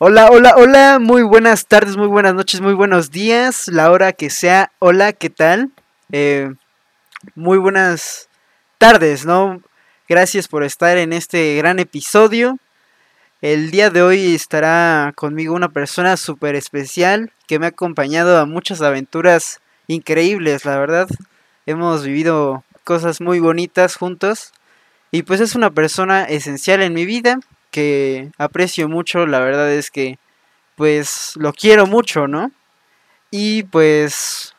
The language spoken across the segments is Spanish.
Hola, hola, hola, muy buenas tardes, muy buenas noches, muy buenos días, la hora que sea. Hola, ¿qué tal? Eh, muy buenas tardes, ¿no? Gracias por estar en este gran episodio. El día de hoy estará conmigo una persona súper especial que me ha acompañado a muchas aventuras increíbles, la verdad. Hemos vivido cosas muy bonitas juntos y pues es una persona esencial en mi vida que aprecio mucho, la verdad es que pues lo quiero mucho, ¿no? Y pues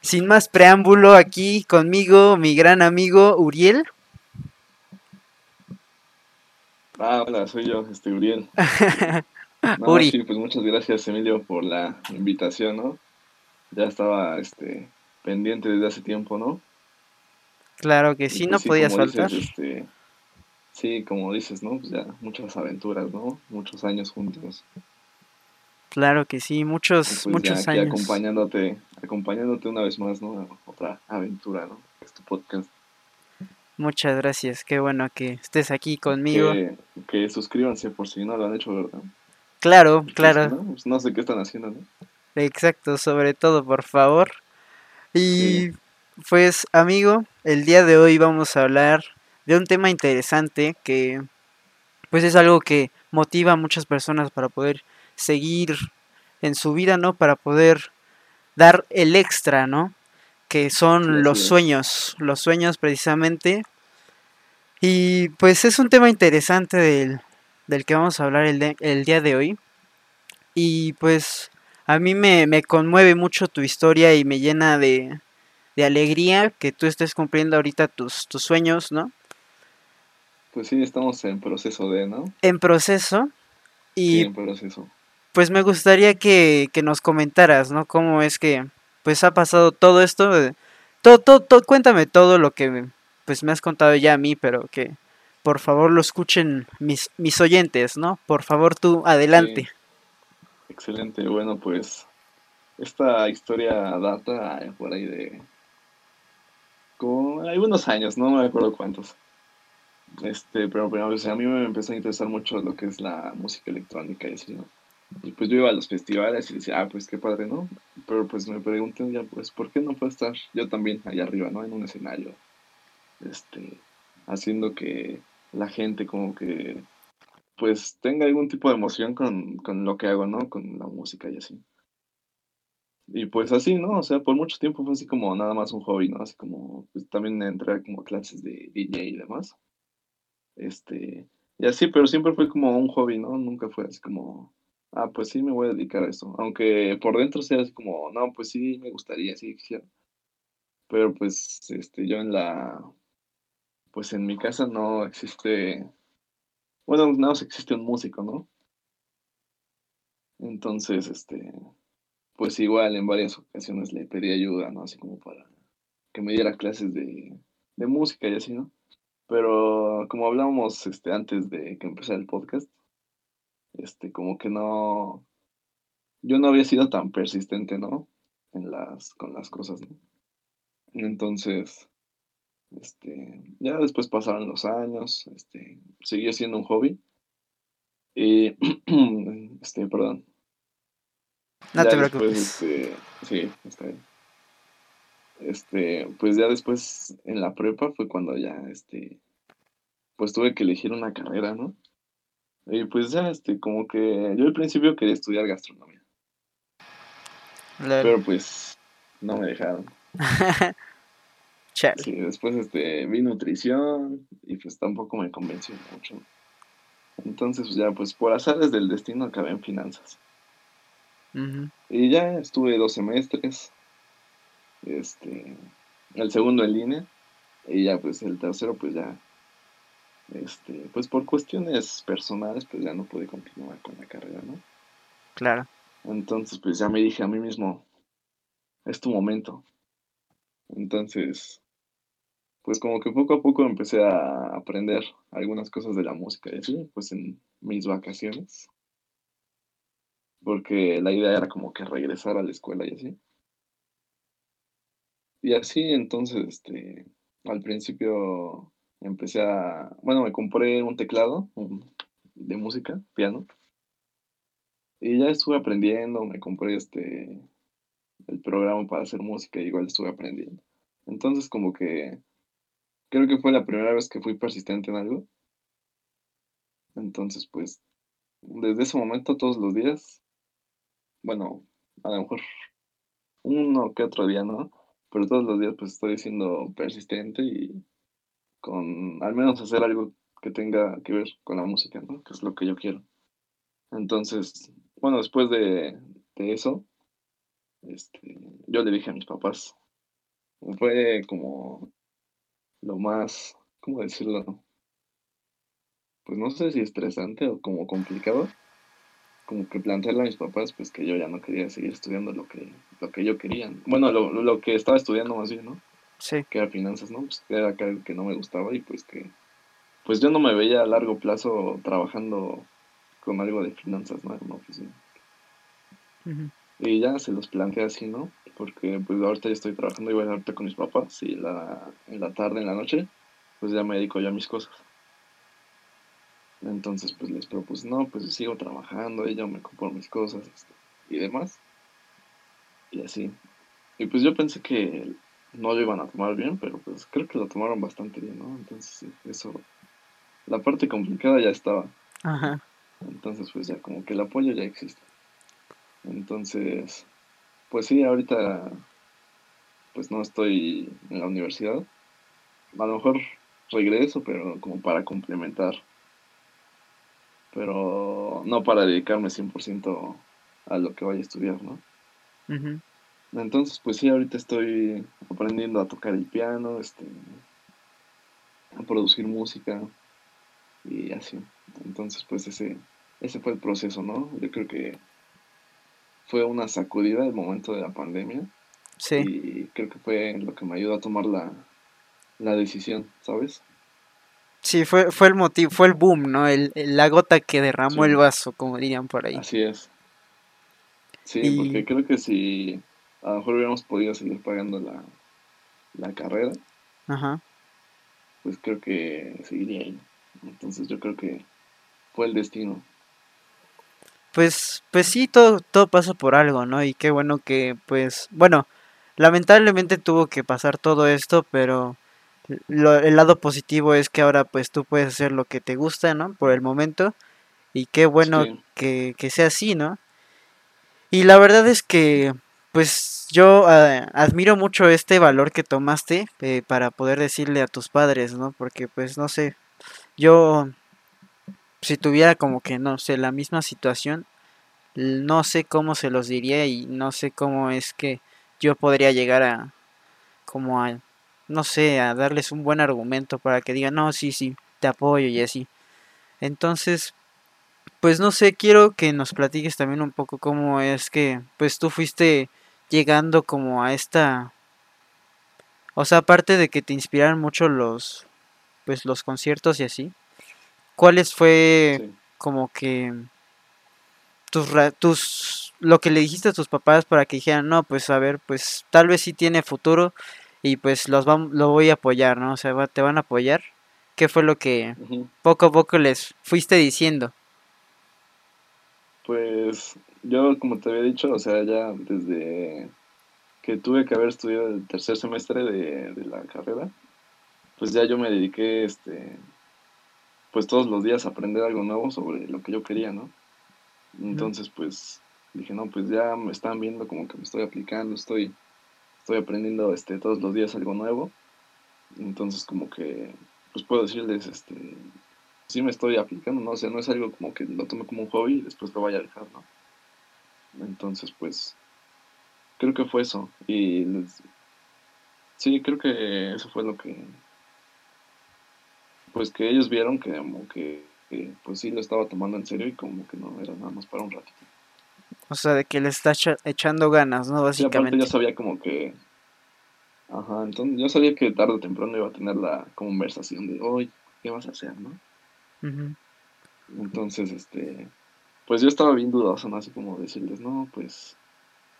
sin más preámbulo aquí conmigo mi gran amigo Uriel. Ah, hola, soy yo, este Uriel. Uri. Sí, pues muchas gracias Emilio por la invitación, ¿no? Ya estaba este pendiente desde hace tiempo, ¿no? Claro que sí, pues no podías faltar. este, Sí, como dices, ¿no? Pues ya muchas aventuras, ¿no? Muchos años juntos. Claro que sí, muchos, pues muchos ya años. acompañándote, acompañándote una vez más, ¿no? otra aventura, ¿no? Es tu podcast. Muchas gracias, qué bueno que estés aquí conmigo. Que, que suscríbanse por si no lo han hecho, ¿verdad? Claro, claro. ¿no? Pues no sé qué están haciendo, ¿no? Exacto, sobre todo, por favor. Y pues, amigo, el día de hoy vamos a hablar de un tema interesante que pues es algo que motiva a muchas personas para poder seguir en su vida, ¿no? Para poder dar el extra, ¿no? Que son los sueños, los sueños precisamente. Y pues es un tema interesante del, del que vamos a hablar el, el, día de hoy. Y pues a mí me, me conmueve mucho tu historia y me llena de, de alegría que tú estés cumpliendo ahorita tus, tus sueños, ¿no? Pues sí, estamos en proceso de, ¿no? En proceso. Y sí, en proceso. Pues me gustaría que, que, nos comentaras, ¿no? Cómo es que pues ha pasado todo esto. Todo, todo, cuéntame todo lo que pues me has contado ya a mí, pero que por favor lo escuchen mis, mis oyentes, ¿no? Por favor tú, adelante. Excelente, bueno pues esta historia data por ahí de como algunos años, no me acuerdo cuántos. Este, pero, pues, a mí me empezó a interesar mucho lo que es la música electrónica y así, ¿no? Y pues yo iba a los festivales y decía, ah, pues qué padre, ¿no? Pero pues me preguntan ya, pues, ¿por qué no puedo estar yo también allá arriba, ¿no? En un escenario, este, haciendo que la gente como que, pues, tenga algún tipo de emoción con, con lo que hago, ¿no? Con la música y así. Y pues así, ¿no? O sea, por mucho tiempo fue así como nada más un hobby, ¿no? Así como, pues también entré como a clases de DJ y demás. Este, y así, pero siempre fue como un hobby, ¿no? Nunca fue así como, ah, pues sí, me voy a dedicar a esto. Aunque por dentro sea así como, no, pues sí, me gustaría, sí quisiera. Pero pues, este, yo en la, pues en mi casa no existe, bueno, no existe un músico, ¿no? Entonces, este, pues igual en varias ocasiones le pedí ayuda, ¿no? Así como para que me diera clases de, de música y así, ¿no? Pero como hablábamos este, antes de que empezara el podcast, este, como que no, yo no había sido tan persistente, ¿no? En las, con las cosas, ¿no? Entonces, este, ya después pasaron los años, este, siguió siendo un hobby. Y, este, perdón. No te preocupes. Este, sí, está bien este, pues ya después en la prepa fue cuando ya, este, pues tuve que elegir una carrera, ¿no? Y pues ya, este, como que yo al principio quería estudiar gastronomía. Pero pues no me dejaron. Sí, después este, vi nutrición y pues tampoco me convenció mucho. Entonces ya, pues por azares del destino acabé en finanzas. Y ya estuve dos semestres este, el segundo en línea, y ya pues el tercero pues ya, este, pues por cuestiones personales pues ya no pude continuar con la carrera, ¿no? Claro. Entonces pues ya me dije a mí mismo, es tu momento. Entonces, pues como que poco a poco empecé a aprender algunas cosas de la música y así, pues en mis vacaciones. Porque la idea era como que regresar a la escuela y así. Y así entonces, este, al principio empecé a, bueno, me compré un teclado de música, piano. y ya estuve aprendiendo, me compré este el programa para hacer música y igual estuve aprendiendo. Entonces como que creo que fue la primera vez que fui persistente en algo. Entonces pues desde ese momento todos los días, bueno, a lo mejor uno que otro día, ¿no? Pero todos los días pues estoy siendo persistente y con al menos hacer algo que tenga que ver con la música, ¿no? Que es lo que yo quiero. Entonces, bueno, después de, de eso, este, yo le dije a mis papás. Fue como lo más, ¿cómo decirlo? Pues no sé si estresante o como complicado. Como que plantearle a mis papás, pues que yo ya no quería seguir estudiando lo que, lo que yo quería. Bueno, lo, lo que estaba estudiando más bien, ¿no? Sí. Que era finanzas, ¿no? Pues que era algo que no me gustaba y pues que, pues yo no me veía a largo plazo trabajando con algo de finanzas, ¿no? En una oficina. Y ya se los planteé así, ¿no? Porque pues ahorita ya estoy trabajando igual ahorita con mis papás y la, en la tarde, en la noche, pues ya me dedico ya a mis cosas. Entonces pues les propuse, no, pues sigo trabajando, y yo me compro mis cosas este, y demás. Y así. Y pues yo pensé que no lo iban a tomar bien, pero pues creo que lo tomaron bastante bien, ¿no? Entonces eso, la parte complicada ya estaba. Ajá. Entonces pues ya como que el apoyo ya existe. Entonces, pues sí, ahorita pues no estoy en la universidad. A lo mejor regreso, pero como para complementar. Pero no para dedicarme 100% a lo que vaya a estudiar, ¿no? Entonces, pues sí, ahorita estoy aprendiendo a tocar el piano, este, a producir música y así. Entonces, pues ese, ese fue el proceso, ¿no? Yo creo que fue una sacudida el momento de la pandemia. Sí. Y creo que fue lo que me ayudó a tomar la, decisión, ¿sabes? Sí, fue, fue el motivo, fue el boom, ¿no? El, la gota que derramó el vaso, como dirían por ahí. Así es. Sí, porque creo que si a lo mejor hubiéramos podido seguir pagando la, la carrera, Ajá. pues creo que seguiría ahí. Entonces yo creo que fue el destino pues, pues sí, todo, todo pasa por algo, ¿no? Y qué bueno que, pues, bueno, lamentablemente tuvo que pasar todo esto, pero el lado positivo es que ahora pues tú puedes hacer lo que te gusta, ¿no? Por el momento. Y qué bueno que, que, sea así, ¿no? Y la verdad es que, pues yo ah, admiro mucho este valor que tomaste eh, para poder decirle a tus padres, ¿no? Porque pues no sé, yo si tuviera como que, no sé, la misma situación, no sé cómo se los diría y no sé cómo es que yo podría llegar a, como a, no sé, a darles un buen argumento para que digan, no, sí, sí, te apoyo y así. Entonces, pues no sé, quiero que nos platiques también un poco cómo es que, pues tú fuiste llegando como a esta, o sea, aparte de que te inspiraron mucho los, pues los conciertos y así, ¿Cuáles fue como que tus, tus lo que le dijiste a tus papás para que dijeran, no, pues a ver, pues tal vez sí tiene futuro y pues los lo voy a apoyar, ¿no? O sea, te van a apoyar. ¿Qué fue lo que poco a poco les fuiste diciendo? Pues yo, como te había dicho, o sea, ya desde que tuve que haber estudiado el tercer semestre de, de la carrera, pues ya yo me dediqué este, pues todos los días aprender algo nuevo sobre lo que yo quería, ¿no? Entonces, pues dije, no, pues ya me están viendo como que me estoy aplicando, estoy, estoy aprendiendo este, todos los días algo nuevo. Entonces, como que, pues puedo decirles, este, sí me estoy aplicando, ¿no? O sea, no es algo como que lo tome como un hobby y después lo vaya a dejar. Entonces, pues, creo que fue eso. Y sí, creo que eso fue lo que, pues que ellos vieron que como que, pues sí lo estaba tomando en serio y como que no era nada más para un ratito. O sea, de que le está echando ganas, ¿no? Básicamente. Sí, yo sabía como que... Ajá, entonces yo sabía que tarde o temprano iba a tener la conversación de, hoy, ¿qué vas a hacer, no? Entonces, este, pues yo estaba bien dudoso, ¿no? Así como decirles, no, pues,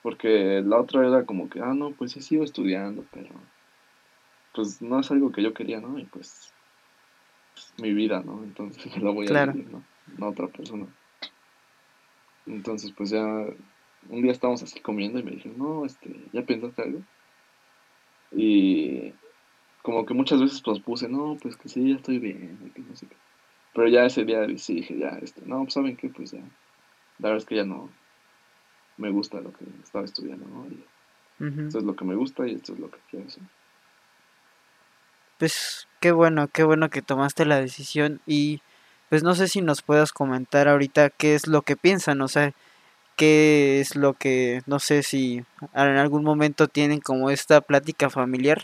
porque la otra era como que, ah, no, pues sí sigo estudiando, pero, pues no es algo que yo quería, ¿no? Y pues mi vida, ¿no? Entonces la voy a vivir, ¿no? No otra persona. Entonces, pues ya un día estábamos así comiendo y me dijeron, no, este, ¿ya pensaste algo? Y como que muchas veces pues puse, no, pues que sí, ya estoy bien, que no sé qué. Pero ya ese día sí dije, ya, este, no, pues saben qué, pues ya, la verdad es que ya no me gusta lo que estaba estudiando, ¿no? Y Esto es lo que me gusta y esto es lo que quiero hacer. Pues qué bueno, qué bueno que tomaste la decisión y pues no sé si nos puedas comentar ahorita qué es lo que piensan, o sea, qué es lo que, no sé si en algún momento tienen como esta plática familiar,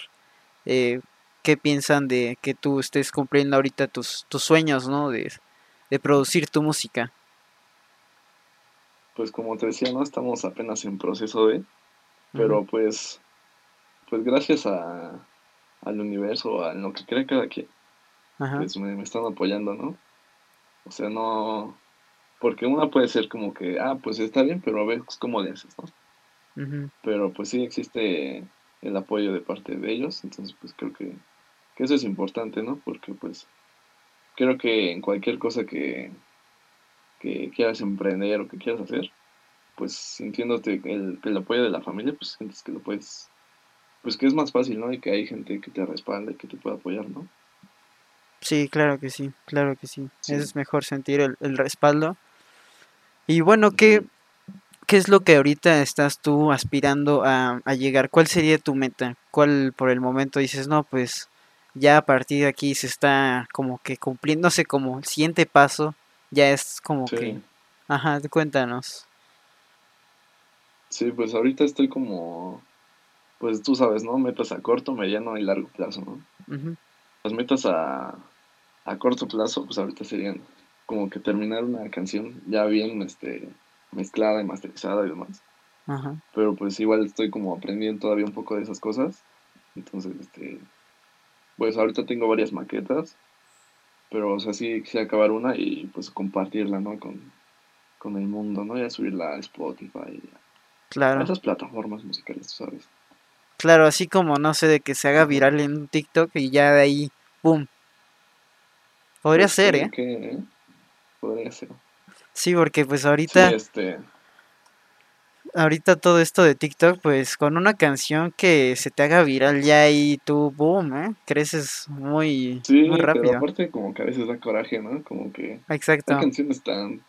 eh, qué piensan de que tú estés cumpliendo ahorita tus, tus sueños, ¿no? De, de producir tu música. Pues como te decía, ¿no? Estamos apenas en proceso de, pero pues, pues gracias a, al universo, a lo que cree cada quien, pues me, me están apoyando, ¿no? O sea, no. Porque una puede ser como que, ah, pues está bien, pero a ver cómo le haces, ¿no? Pero pues sí existe el apoyo de parte de ellos, entonces pues creo que, eso es importante, ¿no? Porque pues creo que en cualquier cosa que, que quieras emprender o que quieras hacer, pues sintiéndote el, el apoyo de la familia, pues sientes que lo puedes, pues que es más fácil, ¿no? Y que hay gente que te respalda y que te puede apoyar, ¿no? Sí, claro que sí, claro que sí. Es mejor sentir el, respaldo. Y bueno, ¿qué, ¿qué es lo que ahorita estás tú aspirando a, llegar? ¿Cuál sería tu meta? ¿Cuál por el momento dices, no, pues ya a partir de aquí se está como que sé, como el siguiente paso ya es como que... Ajá, cuéntanos. Sí, pues ahorita estoy como, pues tú sabes, ¿no? Metas a corto, mediano y largo plazo, ¿no? Las metas a, a corto plazo, pues ahorita serían como que terminar una canción ya bien este, mezclada y masterizada y demás. Pero pues igual estoy como aprendiendo todavía un poco de esas cosas. Entonces, este, pues ahorita tengo varias maquetas, pero o sea, sí quisiera acabar una y pues compartirla, ¿no? Con, con el mundo, ¿no? Ya subirla a Spotify. Claro. A esas plataformas musicales, ¿sabes? Claro, así como, no sé, de que se haga viral en un TikTok y ya de ahí, ¡pum! Podría pues ser, ¿eh? Podría ser. Sí, porque pues ahorita... este... Ahorita todo esto de TikTok, pues con una canción que se te haga viral ya y tú, boom, ¿eh? Creces muy, sí, muy rápido. Pero aparte como que a veces da coraje, ¿no? Como que... Exacto. Hay canciones tan...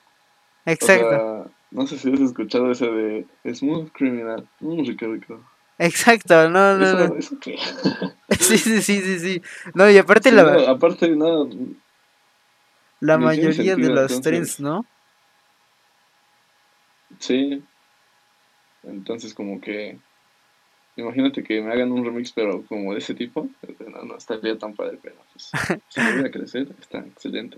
Exacto. no sé si has escuchado ese de Smooth Criminal. Mm, rico, rico. Exacto, no, no, no. sí, sí, sí, sí, sí. No, y aparte la... aparte, no, la mayoría de los trends, ¿no? Sí. Entonces como que imagínate que me hagan un remix pero como de ese tipo, no, no estaría tan padre, pero pues si me ayuda a crecer, está excelente.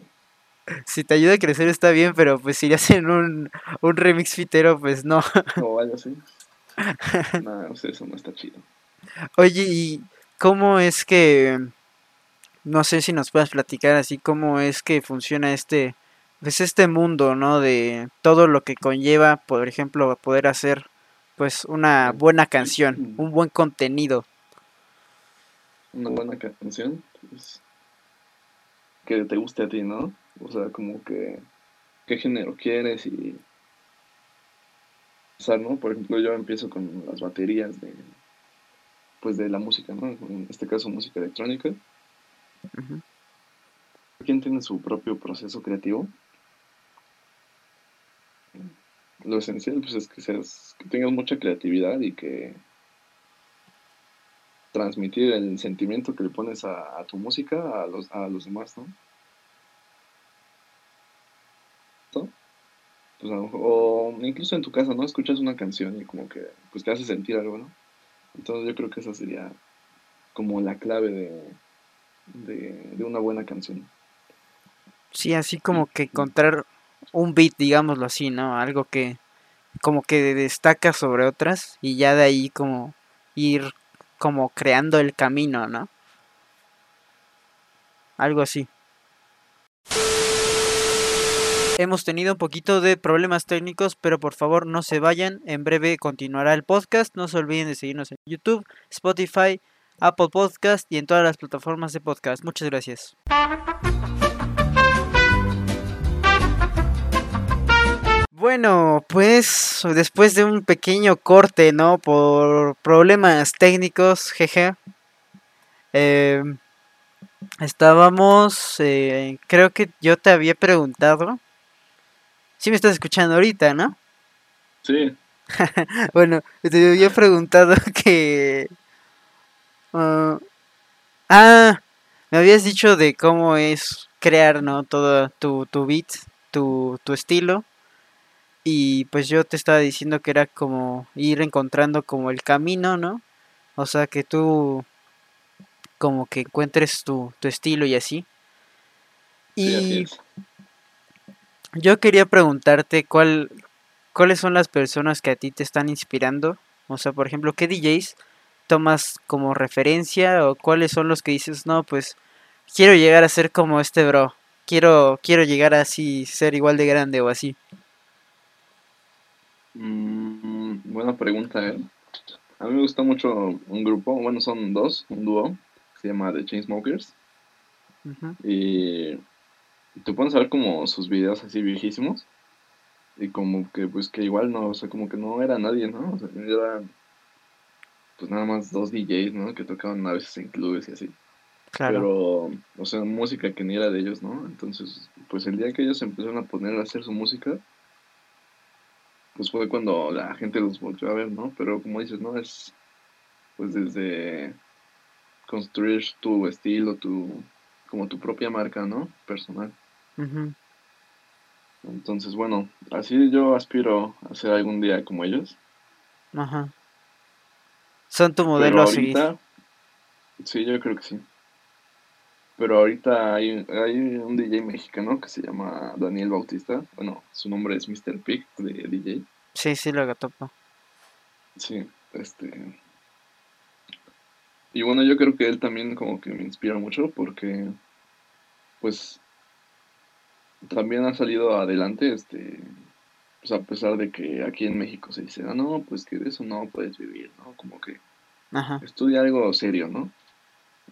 Si te ayuda a crecer está bien, pero pues si le hacen un, un remix fitero, pues no. O algo así. No, eso no está chido. Oye, ¿y cómo es que no sé si nos puedas platicar así cómo es que funciona este, pues este mundo, ¿no? De todo lo que conlleva, por ejemplo, poder hacer pues una buena canción, un buen contenido. Una buena canción, pues, que te guste a ti, ¿no? O sea, como que qué género quieres y o sea, ¿no? Por ejemplo, yo empiezo con las baterías de pues de la música, ¿no? En este caso música electrónica. ¿Quién tiene su propio proceso creativo? Lo esencial pues es que seas, tengas mucha creatividad y que transmitir el sentimiento que le pones a, tu música a los, a los demás, ¿no? Pues, o incluso en tu casa, ¿no? Escuchas una canción y como que pues te hace sentir algo, ¿no? Entonces yo creo que esa sería como la clave de, de, una buena canción. Sí, así como que encontrar un beat, digámoslo así, ¿no? Algo que como que destaca sobre otras y ya de ahí como ir como creando el camino, ¿no? Algo así. Hemos tenido un poquito de problemas técnicos, pero por favor no se vayan. En breve continuará el podcast. No se olviden de seguirnos en YouTube, Spotify, Apple Podcast y en todas las plataformas de podcast. Muchas gracias. Bueno, pues después de un pequeño corte, ¿no? Por problemas técnicos, jeje. eh, estábamos, eh, creo que yo te había preguntado. Sí me estás escuchando ahorita, ¿no? Sí, Bueno, te había preguntado que... ah, ah, me habías dicho de cómo es crear, ¿no? Todo tu, tu beat, tu, tu estilo. Y pues yo te estaba diciendo que era como ir encontrando como el camino, ¿no? O sea, que tú como que encuentres tu, tu estilo y así. sí, así Y yo quería preguntarte cuál, cuáles son las personas que a ti te están inspirando. O sea, por ejemplo, ¿qué DJs tomas como referencia o cuáles son los que dices, no, pues quiero llegar a ser como este bro. Quiero, quiero llegar a así, ser igual de grande o así. Mm, buena pregunta, ¿eh? A mí me gusta mucho un grupo, bueno, son dos, un dúo, se llama The Chainsmokers. Y tú pones a ver como sus videos así viejísimos. Y como que, pues que igual no, o sea, como que no era nadie, ¿no? O sea, eran pues nada más dos DJs, ¿no? Que tocaban a veces en clubes y así. claro. Pero, o sea, música que ni era de ellos, ¿no? Entonces, pues el día que ellos empezaron a poner a hacer su música, pues fue cuando la gente los volvió a ver, ¿no? Pero como dices, ¿no? Es, pues desde construir tu estilo, tu, como tu propia marca, ¿no? Personal. Ujú, Entonces, bueno, así yo aspiro a ser algún día como ellos. Ajá. Son tu modelo a seguir. ahorita, sí, yo creo que sí. Pero ahorita hay, hay un DJ mexicano que se llama Daniel Bautista. Bueno, su nombre es Mr. Pig de DJ. Sí, sí, lo topo. Sí, este. Y bueno, yo creo que él también como que me inspira mucho porque, pues, también ha salido adelante, este, pues a pesar de que aquí en México se dice, ah, no, pues que de eso no puedes vivir, ¿no? Como que Ajá. estudia algo serio, ¿no?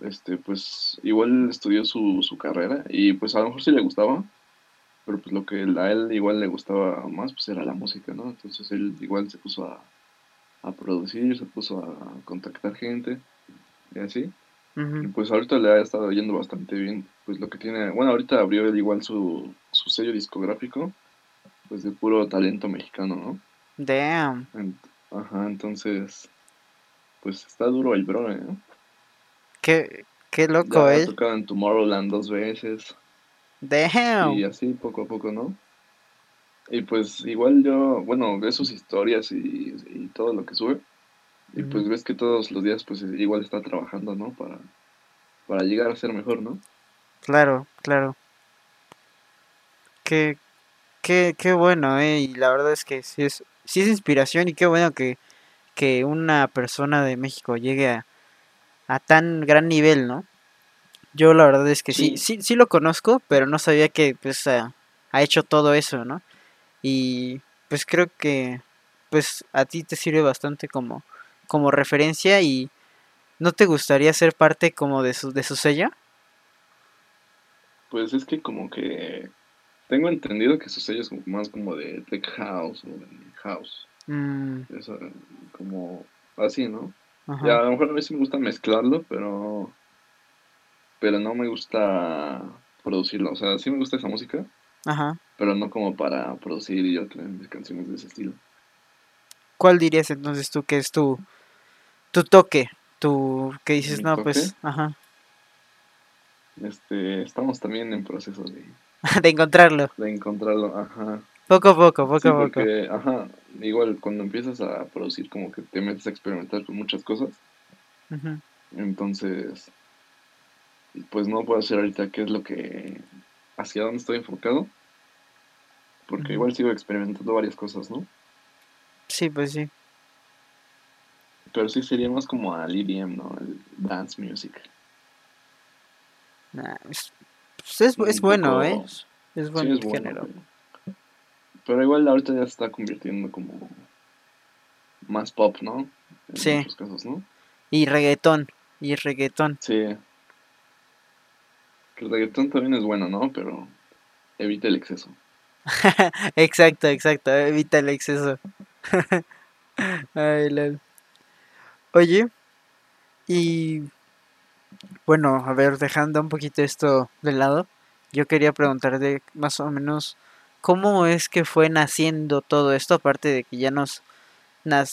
Este, pues, igual estudió su, su carrera y pues a lo mejor sí le gustaba, pero pues lo que a él igual le gustaba más, pues era la música, ¿no? Entonces él igual se puso a, a producir, se puso a contactar gente y así. Y pues ahorita le ha estado yendo bastante bien. Pues lo que tiene, bueno, ahorita abrió él igual su, su sello discográfico, pues de puro talento mexicano, ¿no? Damn. En- ajá, entonces, pues está duro el bro, ¿eh? Qué, qué loco, Ya ha ¿eh? tocado en Tomorrowland dos veces Damn. y así poco a poco, ¿no? Y pues igual yo, bueno, ve sus historias y, y todo lo que sube. Y pues ves que todos los días pues igual está trabajando, ¿no? Para, para llegar a ser mejor, ¿no? Claro, claro. Qué, qué, qué bueno, ¿eh? Y la verdad es que sí es, sí es inspiración y qué bueno que, que una persona de México llegue a, a tan gran nivel, ¿no? Yo la verdad es que sí, Sí, sí, sí lo conozco, pero no sabía que pues ha, ha hecho todo eso, ¿no? Y pues creo que pues a ti te sirve bastante como, como referencia y ¿no te gustaría ser parte como de su, de su sello? pues es que como que tengo entendido que su sello es como más como de tech house o de house, Mm, eso, como así, ¿no? Y a ajá, lo mejor a mí sí me gusta mezclarlo, pero, pero no me gusta producirlo. O sea, sí me gusta esa música, ajá. pero no como para producir y yo tener mis canciones de ese estilo. ¿Cuál dirías entonces tú que es tu, tu toque? Tu, que dices, no, toque, pues, ajá, este, estamos también en proceso de, de encontrarlo. de encontrarlo, ajá. Poco a poco, poco Sí, a poco. porque, ajá, igual cuando empiezas a producir como que te metes a experimentar con muchas cosas, entonces, pues no puedo hacer ahorita qué es lo que, hacia dónde estoy enfocado, porque igual sigo experimentando varias cosas, ¿no? Sí, pues sí. Pero sí sería más como al EDM, ¿no? El dance music. Nah, es, pues es, es bueno, ¿eh? Es, es sí buen es bueno, género. pero, pero igual ahorita ya se está convirtiendo como más pop, ¿no? En Sí, muchos casos, ¿no? y reggaetón, y reggaetón. Sí, que el reggaetón también es bueno, ¿no? Pero evita el exceso. exacto, exacto, evita el exceso. Ay. Oye, y bueno, a ver, dejando un poquito esto de lado, yo quería preguntarte más o menos cómo es que fue naciendo todo esto, aparte de que ya nos,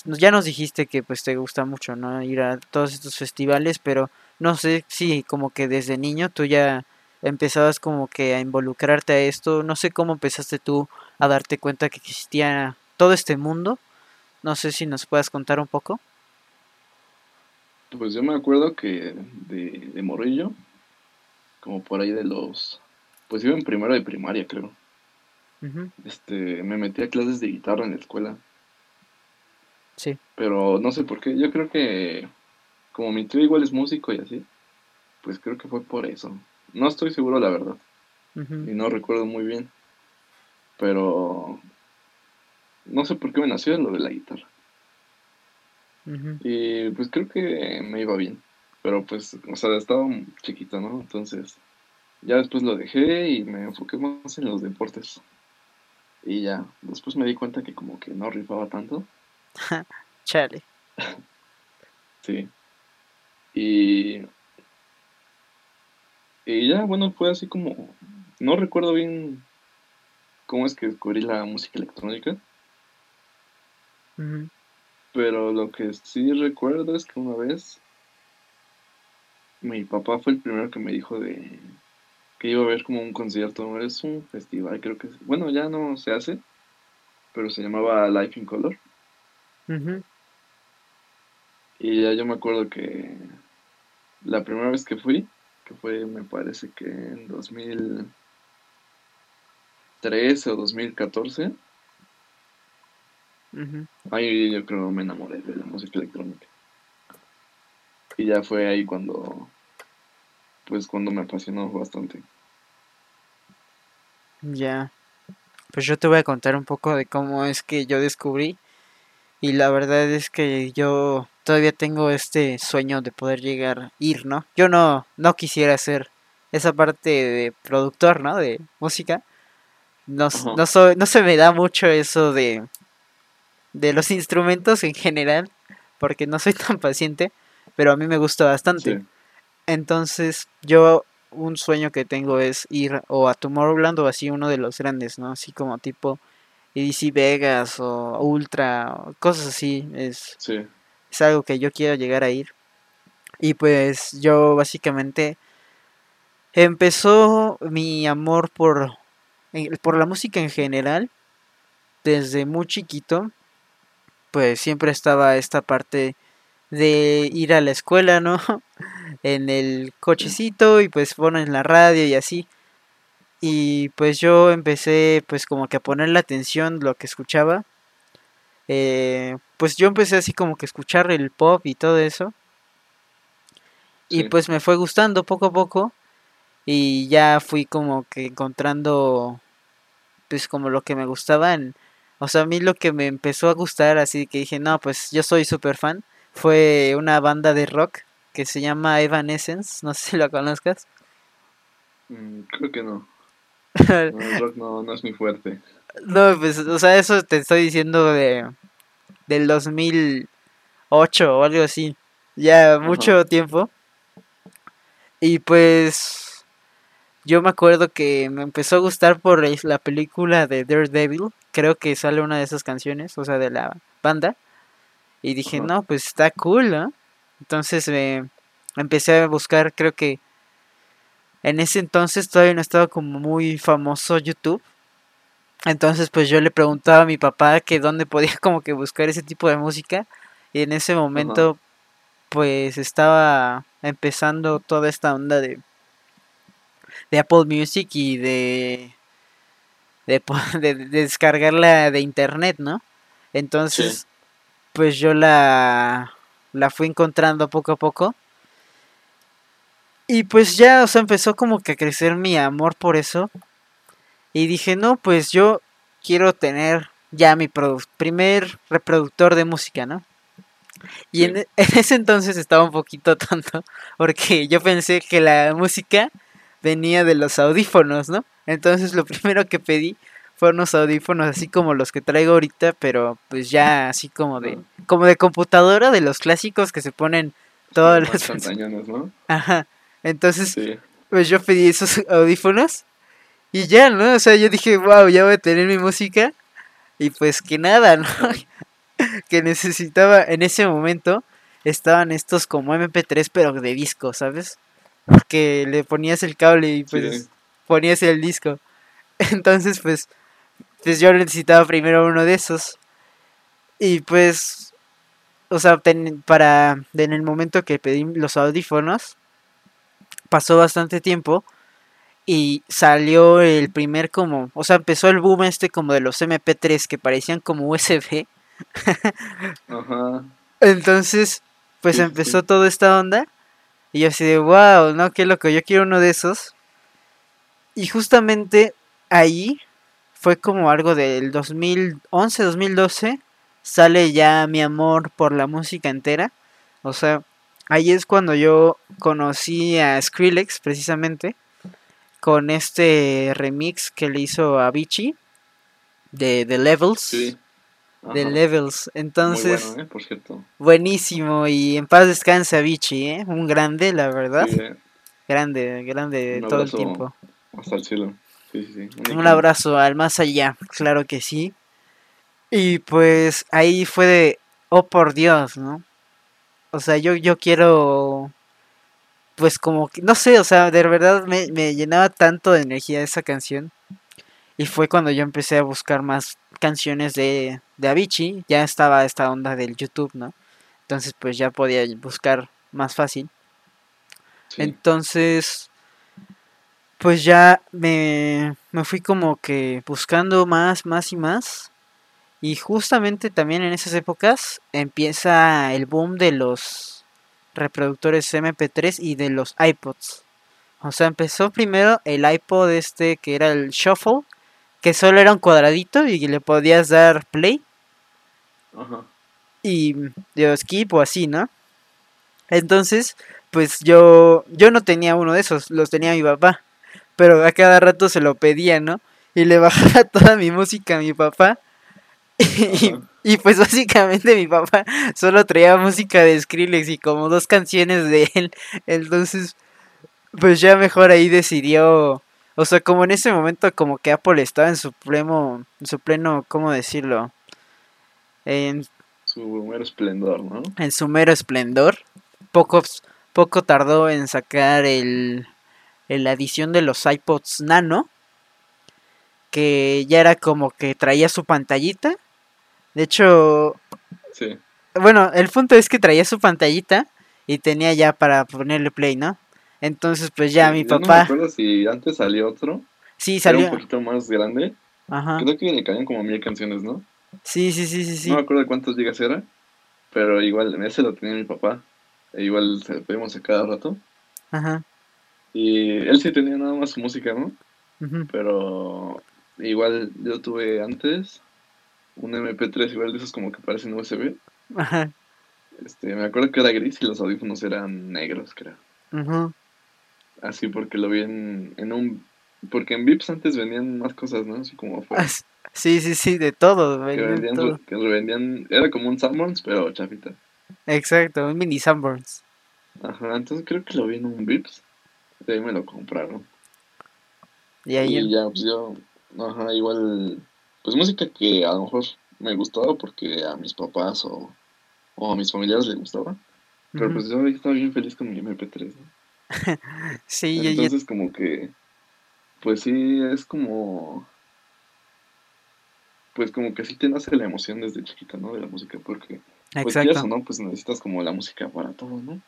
ya nos dijiste que pues te gusta mucho, ¿no? Ir a todos estos festivales, pero no sé si como que desde niño tú ya empezabas como que a involucrarte a esto, no sé cómo empezaste tú a darte cuenta que existía todo este mundo, no sé si nos puedas contar un poco. Pues yo me acuerdo que de, de morrillo, como por ahí de los, pues iba en primero de primaria, creo. Este, me metí a clases de guitarra en la escuela, Sí. pero no sé por qué. Yo creo que como mi tío igual es músico y así, pues creo que fue por eso. No estoy seguro, la verdad, y no recuerdo muy bien, pero no sé por qué me nació lo de la guitarra. Y pues creo que me iba bien, pero pues, o sea, estaba chiquito, ¿no? Entonces, ya después lo dejé y me enfoqué más en los deportes. Y ya, después me di cuenta que como que no rifaba tanto. Chale. Sí. Y, y ya, bueno, fue así como, no recuerdo bien cómo es que descubrí la música electrónica, Ujú, pero lo que sí recuerdo es que una vez mi papá fue el primero que me dijo de que iba a ver como un concierto, ¿no? es un festival, creo que es, bueno, ya no se hace, pero se llamaba Life in Color. Y ya yo me acuerdo que la primera vez que fui, que fue me parece que en 2013 o 2014, ujú. ahí yo creo me enamoré de la música electrónica. Y ya fue ahí cuando, pues cuando me apasionó bastante. Ya. Pues yo te voy a contar un poco de cómo es que yo descubrí y la verdad es que yo todavía tengo este sueño de poder llegar, ir, ¿no? Yo no, no quisiera hacer esa parte de productor, ¿no? De música. No, Ajá, no, no se me da mucho eso de, de los instrumentos en general, porque no soy tan paciente, pero a mí me gusta bastante. sí, Entonces, yo un sueño que tengo es ir o a Tomorrowland o así uno de los grandes, ¿no? Así como tipo EDC Vegas o Ultra, o cosas así. Es, sí, es algo que yo quiero llegar a ir. Y pues yo básicamente empezó mi amor por, por la música en general desde muy chiquito. Pues siempre estaba esta parte de ir a la escuela, ¿no? en el cochecito y pues ponen la radio y así. Y pues yo empecé pues como que a ponerle atención lo que escuchaba. Eh, pues yo empecé así como que a escuchar el pop y todo eso. Y pues me fue gustando poco a poco. Y ya fui como que encontrando pues como lo que me gustaba. en- o sea, a mí lo que me empezó a gustar, así que dije, no, pues yo soy súper fan. Fue una banda de rock que se llama Evanescence. No sé si la conozcas. Mm, creo que no. No, el rock no, no es muy fuerte. No, pues, o sea, eso te estoy diciendo de del 2008 o algo así. Ya Ajá, mucho tiempo. Y pues yo me acuerdo que me empezó a gustar por la película de Daredevil. Creo que sale una de esas canciones, o sea, de la banda. Y dije, no, pues está cool, ¿no? Entonces me empecé a buscar, creo que en ese entonces todavía no estaba como muy famoso YouTube. Entonces pues yo le preguntaba a mi papá que dónde podía como que buscar ese tipo de música. Y en ese momento pues estaba empezando toda esta onda de, de Apple Music y de, de, po- de- de descargarla de internet, ¿no? sí, Entonces pues yo la, la fui encontrando poco a poco. Y pues ya, o sea, empezó como que a crecer mi amor por eso. Y dije, no, pues yo quiero tener ya mi primer reproductor de música, ¿no? Y en, sí, e- en ese entonces estaba un poquito tonto, porque yo pensé que la música venía de los audífonos, ¿no? Entonces lo primero que pedí fueron unos audífonos así como los que traigo ahorita, pero pues ya así como de como de computadora de los clásicos que se ponen todas las pantañones, ¿no? Ajá. Entonces, Sí. pues yo pedí esos audífonos y ya, ¿no? O sea, yo dije, wow, ya voy a tener mi música. Y pues que nada, ¿no? que necesitaba en ese momento estaban estos como MP3 pero de disco, ¿sabes? Que le ponías el cable y pues Sí. Ponías el disco. Entonces, pues, pues yo necesitaba primero uno de esos. Y pues, o sea, ten- para en el momento que pedí los audífonos, pasó bastante tiempo y salió el primer como, o sea, empezó el boom este como de los MP3 que parecían como USB. Ajá. Entonces, pues Sí, sí, empezó toda esta onda y yo así de, wow, ¿no? Qué loco, yo quiero uno de esos. Y justamente ahí fue como algo del 2011, 2012, sale ya mi amor por la música entera. O sea, ahí es cuando yo conocí a Skrillex precisamente con este remix que le hizo a Avicii de The Levels. Sí. Ajá. Levels. Entonces, Muy bueno, ¿eh? Por cierto. buenísimo y en paz descanse Avicii, ¿eh? Un grande, la verdad. Sí, eh, Grande, grande todo el tiempo. Hasta el cielo. Sí, sí, sí. Un abrazo al más allá, claro que sí. Y pues ahí fue de, oh por Dios, ¿no? O sea, yo, yo quiero, pues como, que- no sé, o sea, de verdad me, me llenaba tanto de energía esa canción. Y fue cuando yo empecé a buscar más canciones de, de Avicii. Ya estaba esta onda del YouTube, ¿no? Entonces pues ya podía buscar más fácil. Sí. Entonces, pues ya me, me fui como que buscando más, más y más. Y justamente también en esas épocas empieza el boom de los reproductores MP3 y de los iPods. O sea, empezó primero el iPod este que era el Shuffle, que solo era un cuadradito y le podías dar play Ajá. y de skip o así, ¿no? Entonces, pues yo yo no tenía uno de esos, los tenía mi papá, pero a cada rato se lo pedía, ¿no? Y le bajaba toda mi música a mi papá. Y, pues básicamente mi papá solo traía música de Skrillex y como dos canciones de él. Entonces, pues ya mejor ahí decidió, o sea, como en ese momento como que Apple estaba en su pleno, en su pleno, ¿cómo decirlo? En Su mero esplendor, ¿no? en su mero esplendor. Poco, poco tardó en sacar el, el- la edición de los iPods Nano, que ya era como que traía su pantallita. De hecho, Sí. bueno, el punto es que traía su pantallita y tenía ya para ponerle play, ¿no? Entonces, pues ya Sí, mi yo No me papá, acuerdo si antes salió otro. sí Era un salió, poquito más grande. ajá, Creo que le caían como mil canciones, ¿no? sí, sí, sí, sí, sí, No me acuerdo de cuántos gigas era. Pero igual, ese lo tenía mi papá. E igual se lo pedimos a cada rato. ajá, Y él sí tenía nada más su música, ¿no? Pero igual yo tuve antes un MP3 igual de esos como que parecen USB. ajá, Este, me acuerdo que era gris y los audífonos eran negros, creo. ujú. Así porque lo vi en, en un... Porque en Vips antes vendían más cosas, ¿no? Así como fue. Ah, s- Sí, sí, sí, de todo, Que vendían vendían, todo. que revendían... Era como un Sanborns, pero chafita. Exacto, un mini Sunburns. Ajá, entonces creo que lo vi en un Vips. De ahí me lo compraron. Y ahí, Y ya, pues yo... Ajá, igual... Pues música que a lo mejor me gustaba porque a mis papás o, o a mis familiares les gustaba. Pero ujú. pues yo estaba bien feliz con mi MP3, ¿no? Sí, Entonces como que, pues sí, es como, pues como que sí te nace la emoción desde chiquita, ¿no? De la música, porque, pues quieras o no, pues necesitas como la música para todo, ¿no?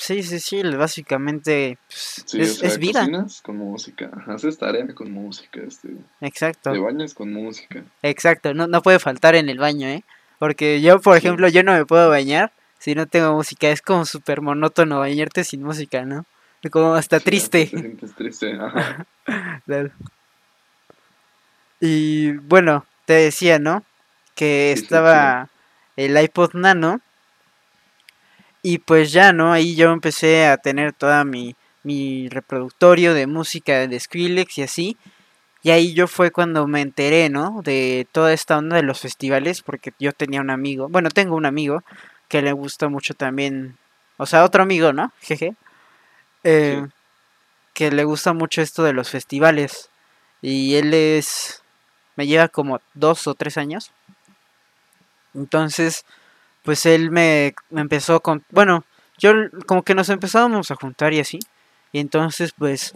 Sí, sí, sí, básicamente pues, Sí, es, o sea, es vida. cocinas con música, haces tarea con música, este, Exacto, te bañas con música. exacto. No, no puede faltar en el baño, ¿eh? Porque yo, por Sí. ejemplo, yo no me puedo bañar si no tengo música. Es como súper monótono bañarte sin música, ¿no? Como hasta Sí, triste. Te sientes triste, ajá. Claro. Y bueno, te decía, ¿no? Que estaba el iPod Nano. Y pues ya, ¿no? Ahí yo empecé a tener toda mi, mi reproductorio de música de Skrillex y así. Y ahí yo fue cuando me enteré, ¿no? De toda esta onda de los festivales, porque yo tenía un amigo, bueno, tengo un amigo que le gusta mucho también, o sea, otro amigo, ¿no? Jeje. Eh, que le gusta mucho esto de los festivales. Y él es, me lleva como dos o tres años. Entonces, pues él me, empezó con, bueno, yo como que nos empezábamos a juntar y así. Y entonces, pues,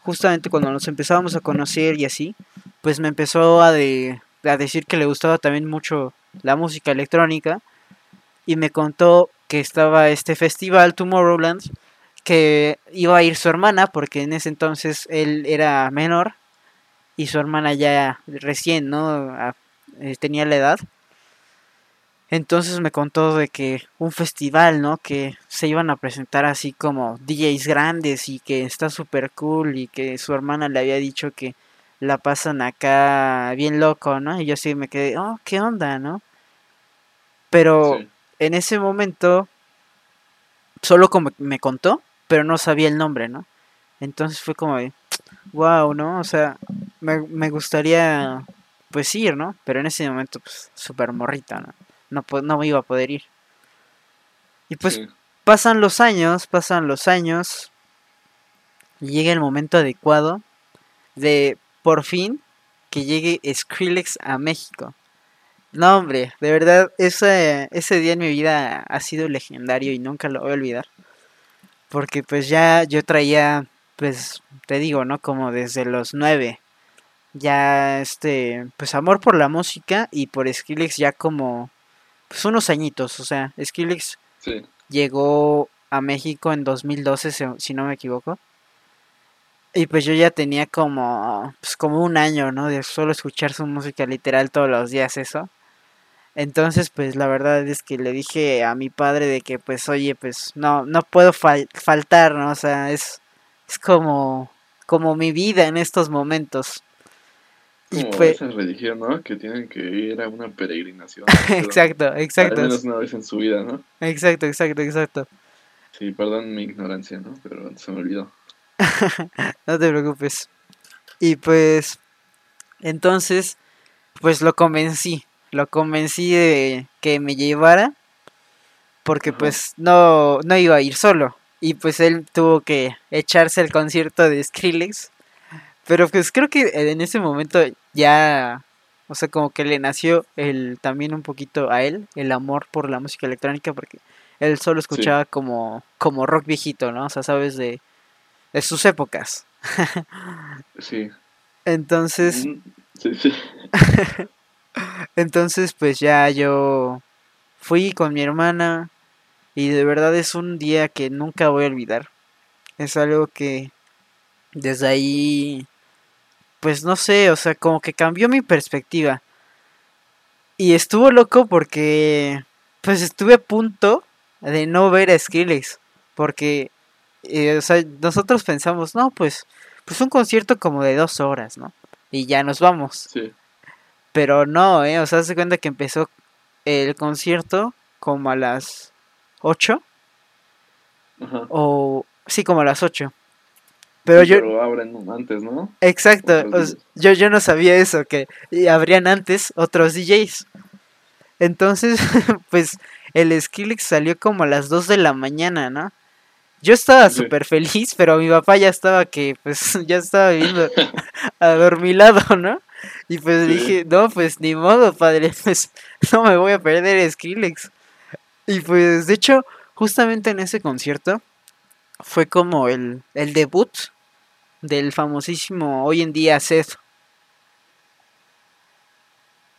justamente cuando nos empezábamos a conocer y así, pues me empezó a, de, a decir que le gustaba también mucho la música electrónica. Y me contó que estaba este festival Tomorrowland, que iba a ir su hermana, porque en ese entonces él era menor y su hermana ya recién, ¿no? Eh, tenía la edad. Entonces me contó de que un festival, ¿no? Que se iban a presentar así como DJs grandes y que está súper cool y que su hermana le había dicho que la pasan acá bien loco, ¿no? Y yo sí me quedé, oh, ¿qué onda, no? Pero en ese momento solo como me contó, pero no sabía el nombre, ¿no? Entonces fue como de, wow, ¿no? O sea, me, me gustaría pues ir, ¿no? Pero en ese momento pues súper morrita, ¿no? No, no iba a poder ir. Y pues pasan los años, pasan los años, y llega el momento adecuado de por fin que llegue Skrillex a México. No, hombre, de verdad, ese, ese día en mi vida ha sido legendario y nunca lo voy a olvidar. Porque pues ya yo traía, pues, te digo, ¿no? Como desde los nueve. Ya, este, pues amor por la música y por Skrillex ya como pues unos añitos, o sea, Skrillex llegó a México en 2012, si no me equivoco. Y pues yo ya tenía como, pues como un año, ¿no? De solo escuchar su música literal todos los días, eso. Entonces, pues la verdad es que le dije a mi padre de que, pues, oye, pues no, no puedo faltar, ¿no? O sea, es, es como, como mi vida en estos momentos. Como esa religión, ¿no? Que tienen que ir a una peregrinación. exacto, exacto. Al menos una vez en su vida, ¿no? Exacto, exacto, exacto. Sí, perdón mi ignorancia, ¿no? Pero se me olvidó. no te preocupes. Y pues, entonces, pues lo convencí. Lo convencí de que me llevara. Porque pues no, no iba a ir solo. Y pues él tuvo que echarse el concierto de Skrillex. Pero pues creo que en ese momento ya, o sea, como que le nació el también un poquito a él el amor por la música electrónica porque él solo escuchaba como como rock viejito, ¿no? O sea, sabes de de sus épocas. sí. Entonces mm, Sí, sí. Entonces, pues ya yo fui con mi hermana y de verdad es un día que nunca voy a olvidar. Es algo que desde ahí pues no sé, o sea, como que cambió mi perspectiva. Y estuvo loco porque, pues estuve a punto de no ver a Skrillex. Porque, eh, o sea, nosotros pensamos, no, pues, pues un concierto como de dos horas, ¿no? Y ya nos vamos. Sí. Pero no, ¿eh? O sea, se cuenta que empezó el concierto como a las ocho. Ajá. O, sí, como a las ocho. Pero yo... abren antes, ¿no? Exacto. yo, yo no sabía eso, que abrían antes otros DJs. Entonces, pues el Skrillex salió como a las 2 de la mañana, ¿no? Yo estaba súper feliz, pero mi papá ya estaba que, pues, ya estaba viendo adormilado, ¿no? Y pues dije, no, pues ni modo, padre, pues no me voy a perder Skrillex. Y pues, de hecho, justamente en ese concierto fue como el, el debut del famosísimo hoy en día Seth.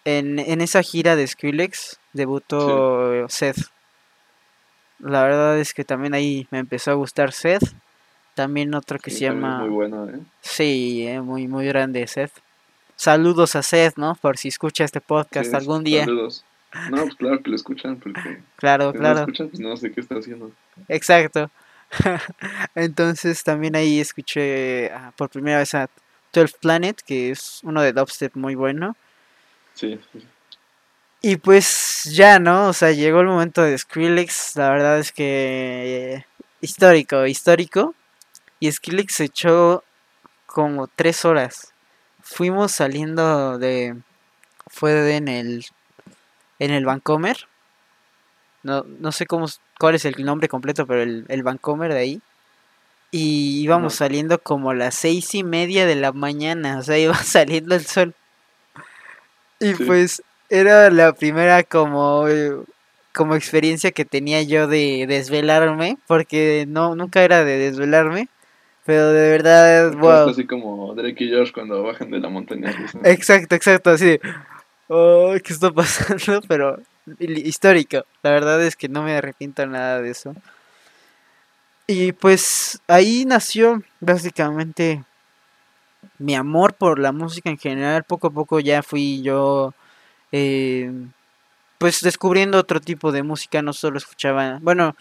En, en esa gira de Skrillex debutó Seth. La verdad es que también ahí me empezó a gustar Seth. También otro que se llama... Muy bueno, ¿eh? Sí, eh, muy, muy grande Seth. Saludos a Seth, ¿no? Por si escucha este podcast algún día. Saludos. No, pues claro que lo escuchan, porque... Claro, claro. No escuchan, pues no sé qué está haciendo. Exacto. Entonces también ahí escuché ah, por primera vez a 12 Planet, que es uno de dubstep muy bueno. Sí. Y pues ya, ¿no? O sea, llegó el momento de Skrillex, la verdad es que eh, histórico, histórico. Y Skrillex se echó como tres horas. fuimos saliendo de fue en el en el Vancomer. No, no sé cómo cuál es el nombre completo, pero el, el Vancomer de ahí. Y íbamos saliendo como a las seis y media de la mañana, o sea, iba saliendo el sol. Y pues era la primera como, como experiencia que tenía yo de desvelarme, porque no, nunca era de desvelarme. Pero de verdad, wow. Así como Drake y Josh cuando bajan de la montaña. Exacto, exacto, así oh, ¿qué está pasando? Pero histórico. La verdad es que no me arrepiento nada de eso. Y pues ahí nació básicamente mi amor por la música en general. Poco a poco ya fui yo eh, pues descubriendo otro tipo de música. No solo escuchaba, bueno,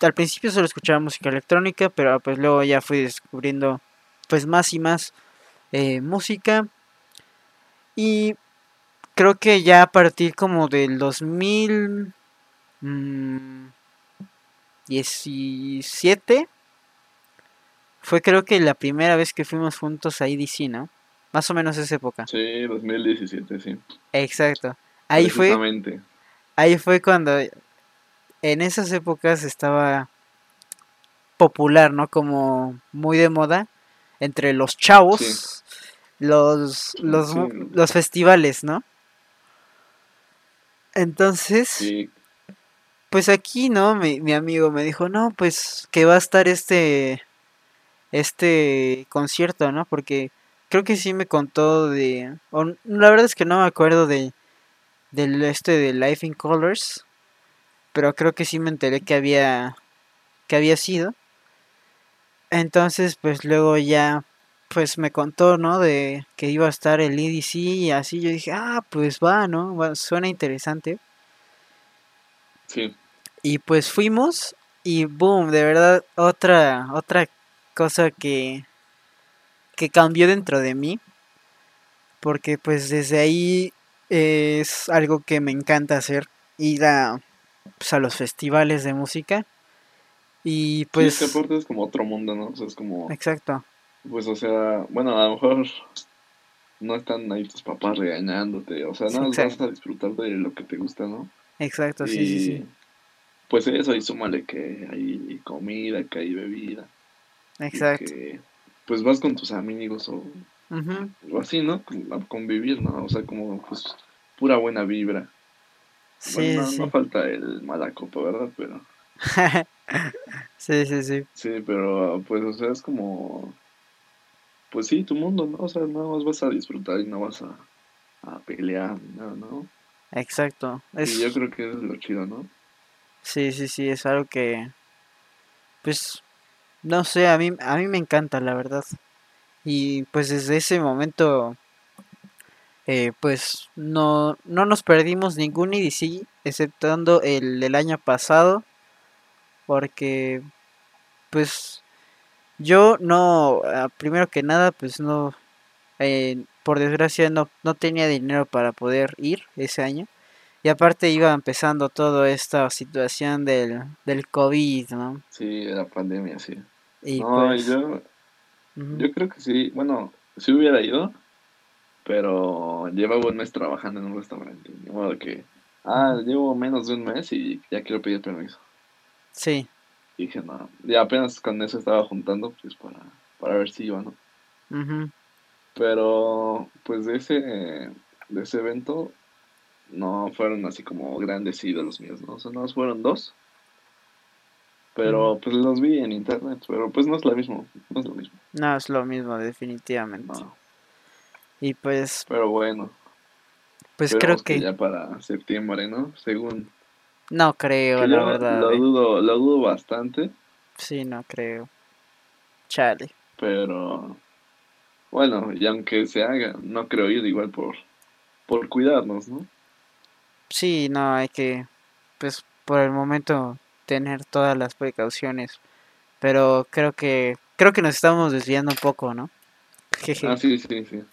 al principio solo escuchaba música electrónica, pero pues luego ya fui descubriendo pues más y más eh, música. Y creo que ya a partir como del 2017 mm, fue creo que la primera vez que fuimos juntos a IDC, ¿no? Más o menos esa época. Sí, 2017, sí. Exacto. Ahí fue. Ahí fue cuando en esas épocas estaba popular, ¿no? Como muy de moda entre los chavos, los, los, los festivales, ¿no? Entonces, pues aquí, ¿no? Mi, mi, amigo me dijo, no, pues que va a estar este, este concierto, ¿no? Porque creo que sí me contó de, la verdad es que no me acuerdo de, del este de Life in Colors, pero creo que sí me enteré que había, que había sido. Entonces, pues luego ya pues me contó, ¿no? De que iba a estar el EDC y así yo dije, ah, pues va, ¿no? suena interesante. Sí. Y pues fuimos y boom, de verdad, otra, otra cosa que, que cambió dentro de mí. Porque pues desde ahí es algo que me encanta hacer, ir a, pues, a los festivales de música. Y pues... Sí, este es como otro mundo, ¿no? O sea, es como... Exacto. Pues, o sea, bueno, a lo mejor no están ahí tus papás regañándote, o sea, no vas a disfrutar de lo que te gusta, ¿no? Exacto, sí, sí, sí. Pues eso, y súmale que hay comida, que hay bebida. Exacto. Que, pues vas con tus amigos o, o así, ¿no? A convivir, ¿no? O sea, como pues pura buena vibra. Sí, no, sí. no falta el malacopa, ¿verdad? Pero... sí, sí, sí. Sí, pero pues, o sea, es como pues sí, tu mundo, ¿no? O sea, no más vas a disfrutar y no vas a, a pelear ni nada, ¿no? Exacto. Y yo creo que es lo chido, ¿no? Sí, sí, sí, es algo que, pues, no sé, a mí, a mí me encanta, la verdad. Y pues desde ese momento, eh, pues, no, no nos perdimos ningún EDC, exceptuando el, el año pasado, porque, pues, yo no, ah, primero que nada, pues no, eh, por desgracia no, no tenía dinero para poder ir ese año. Y aparte iba empezando toda esta situación del, del COVID, ¿no? Sí, la pandemia, sí. Y no, pues, yo, yo creo que sí, bueno, sí hubiera ido, pero llevaba un mes trabajando en un restaurante. De modo que, ah, llevo menos de un mes y ya quiero pedir permiso. Sí. Y dije, no, ya apenas con eso estaba juntando, pues para, para ver si iba, ¿no? Pero, pues de ese, de ese evento, no fueron así como grandes ídolos míos, ¿no? O sea, no fueron dos. Pero, pues los vi en internet, pero pues no es lo mismo, no es lo mismo. No, es lo mismo, definitivamente. Y pues... Pero bueno. Pues creo que... Ya para septiembre, ¿no? Según no creo, la verdad. Lo eh. dudo, lo dudo bastante. Sí, no creo. Chale. Pero bueno, y aunque se haga, no creo ir igual por, por cuidarnos, ¿no? Sí, no, hay que, pues por el momento, tener todas las precauciones. Pero creo que, creo que nos estamos desviando un poco, ¿no? ah, sí, sí, sí.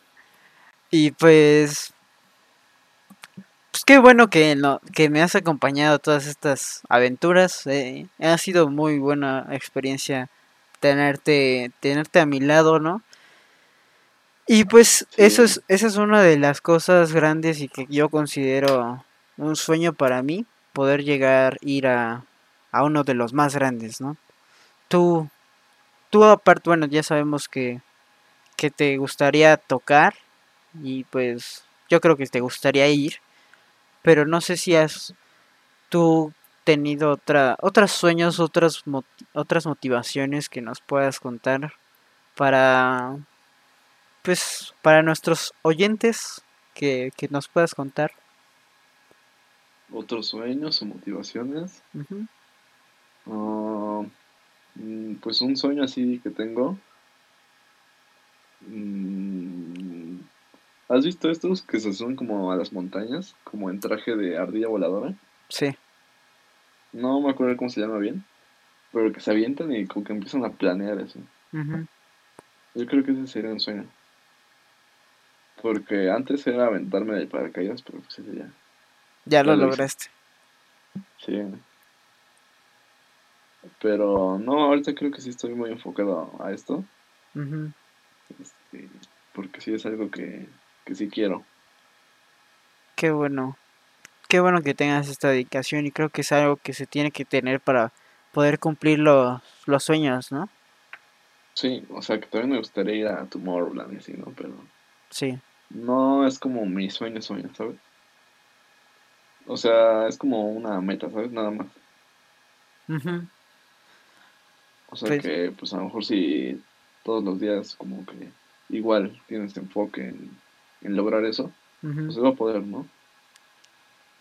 Y pues, pues qué bueno que, no, que me has acompañado a todas estas aventuras. Eh, ha sido muy buena experiencia tenerte, tenerte a mi lado, ¿no? Y pues eso es, esa es una de las cosas grandes y que yo considero un sueño para mí, poder llegar, ir a, a uno de los más grandes, ¿no? Tú, tú aparte, bueno, ya sabemos que, que te gustaría tocar y pues yo creo que te gustaría ir, pero no sé si has tú tenido otra, otros sueños, otras, otras motivaciones que nos puedas contar para, pues, para nuestros oyentes que, que nos puedas contar. ¿Otros sueños o motivaciones? Ah, mm, pues un sueño así que tengo. Mm, ¿Has visto estos que se suben como a las montañas? Como en traje de ardilla voladora. Sí. No me acuerdo cómo se llama bien. Pero que se avientan y como que empiezan a planear eso. Yo creo que ese sería un sueño. Porque antes era aventarme de paracaídas, pero pues ese ya. Ya lo lograste. Sí. Pero no, ahorita creo que sí estoy muy enfocado a esto. Este, porque sí es algo que, que sí quiero. Qué bueno. Qué bueno que tengas esta dedicación y creo que es algo que se tiene que tener para poder cumplir los, los sueños, ¿no? Sí, o sea que también me gustaría ir a Tomorrowland y así, ¿no? Pero... Sí. No es como mi sueño, sueño, ¿sabes? O sea, es como una meta, ¿sabes? Nada más. O sea pues que, pues a lo mejor si todos los días como que igual tienes enfoque en, lograr eso, pues se va a poder, ¿no?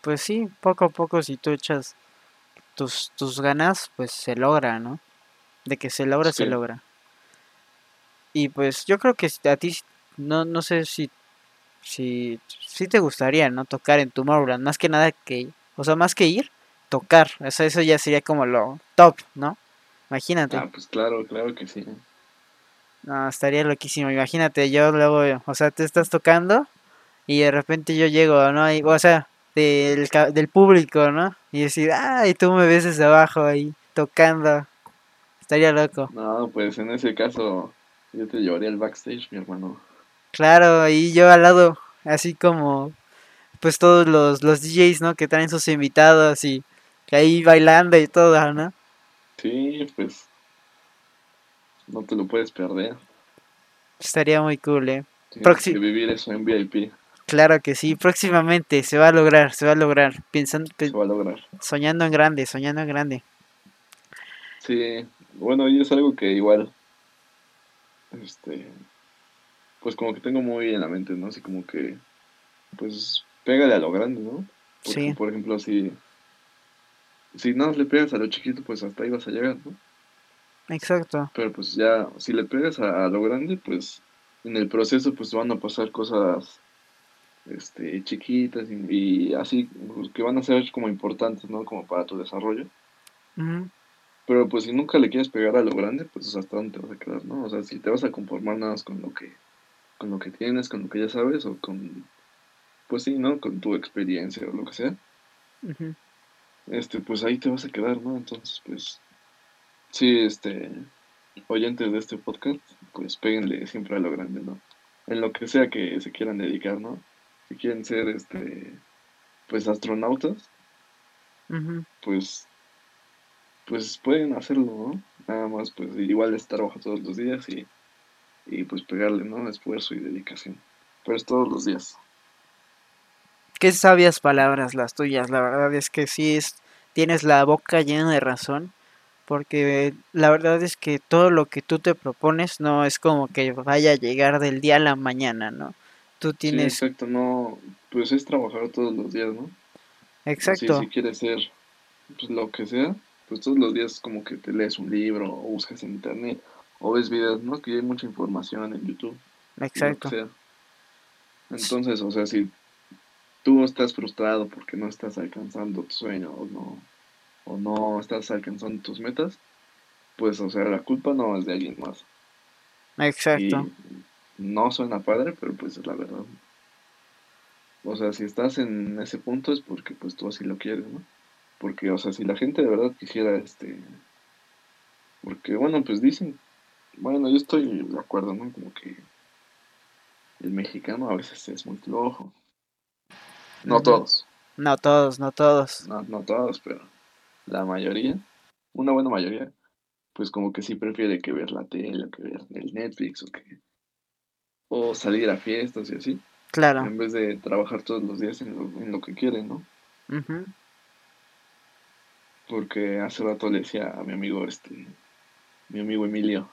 Pues sí, poco a poco si tú echas tus, tus ganas, pues se logra, ¿no? De que se logra, se logra. Y pues yo creo que a ti, no, no sé si si, si te gustaría, ¿no? Tocar en Tomorrowland, más que nada que, o sea, más que ir, tocar, o sea, eso ya sería como lo top, ¿no? Imagínate. Ah, pues claro, claro que sí. No, estaría loquísimo, imagínate, yo luego, o sea, te estás tocando y de repente yo llego, ¿no? o sea, del, del público, ¿no? Y decir, ah, y tú me ves desde abajo ahí, tocando. Estaría loco. No, pues en ese caso, yo te llevaría al backstage, mi hermano. Claro, y yo al lado, así como pues todos los, los DJs, ¿no? Que traen sus invitados y que ahí bailando y todo, ¿no? Sí, pues no te lo puedes perder. Estaría muy cool, ¿eh? que vivir eso en VIP. Claro que sí, próximamente se va a lograr, se va a lograr. Pensando, se va a lograr. Soñando en grande, soñando en grande. Sí, bueno, y es algo que igual, este, pues como que tengo muy en la mente, ¿no? Así como que, pues, pégale a lo grande, ¿no? sí. Por ejemplo, si, si no le pegas a lo chiquito, pues hasta ahí vas a llegar, ¿no? Exacto. Pero pues ya, si le pegas a, lo grande, pues en el proceso pues van a pasar cosas este, chiquitas y, así, pues, que van a ser como importantes, ¿no? Como para tu desarrollo. Pero pues si nunca le quieres pegar a lo grande, pues hasta dónde te vas a quedar, ¿no? O sea, si te vas a conformar nada más con lo que con lo que tienes, con lo que ya sabes, o con, pues sí, ¿no? Con tu experiencia o lo que sea. Este, pues ahí te vas a quedar, ¿no? Entonces, pues, sí, este, oyentes de este podcast, pues péguenle siempre a lo grande, ¿no? En lo que sea que se quieran dedicar, ¿no? Si quieren ser, este, pues astronautas, pues, pues pueden hacerlo, ¿no? Nada más, pues igual estar trabajo todos los días y y pues pegarle, ¿no? Esfuerzo y dedicación. Pero es todos los días. Qué sabias palabras las tuyas, la verdad es que sí es, tienes la boca llena de razón, porque la verdad es que todo lo que tú te propones no es como que vaya a llegar del día a la mañana, ¿no? Tú tienes... Sí, exacto, no, pues es trabajar todos los días, ¿no? Exacto. si quieres ser pues, lo que sea, pues todos los días como que te lees un libro o buscas en internet o ves videos, ¿no? Que hay mucha información en YouTube. Exacto. Entonces, o sea, si tú estás frustrado porque no estás alcanzando tu sueño o no, o no estás alcanzando tus metas, pues, o sea, la culpa no es de alguien más. Exacto. no suena padre, pero pues es la verdad. O sea, si estás en ese punto es porque pues tú así lo quieres, ¿no? Porque, o sea, si la gente de verdad quisiera, este... Porque, bueno, pues dicen bueno, yo estoy de acuerdo, ¿no? Como que el mexicano a veces es muy flojo. No todos. No todos, no todos. No, no todos, pero la mayoría, una buena mayoría, pues como que sí prefiere que ver la tele, que ver el Netflix o que o salir a fiestas y así. Claro. En vez de trabajar todos los días en lo, en lo que quieren, ¿no? Porque hace rato le decía a mi amigo, este, mi amigo Emilio,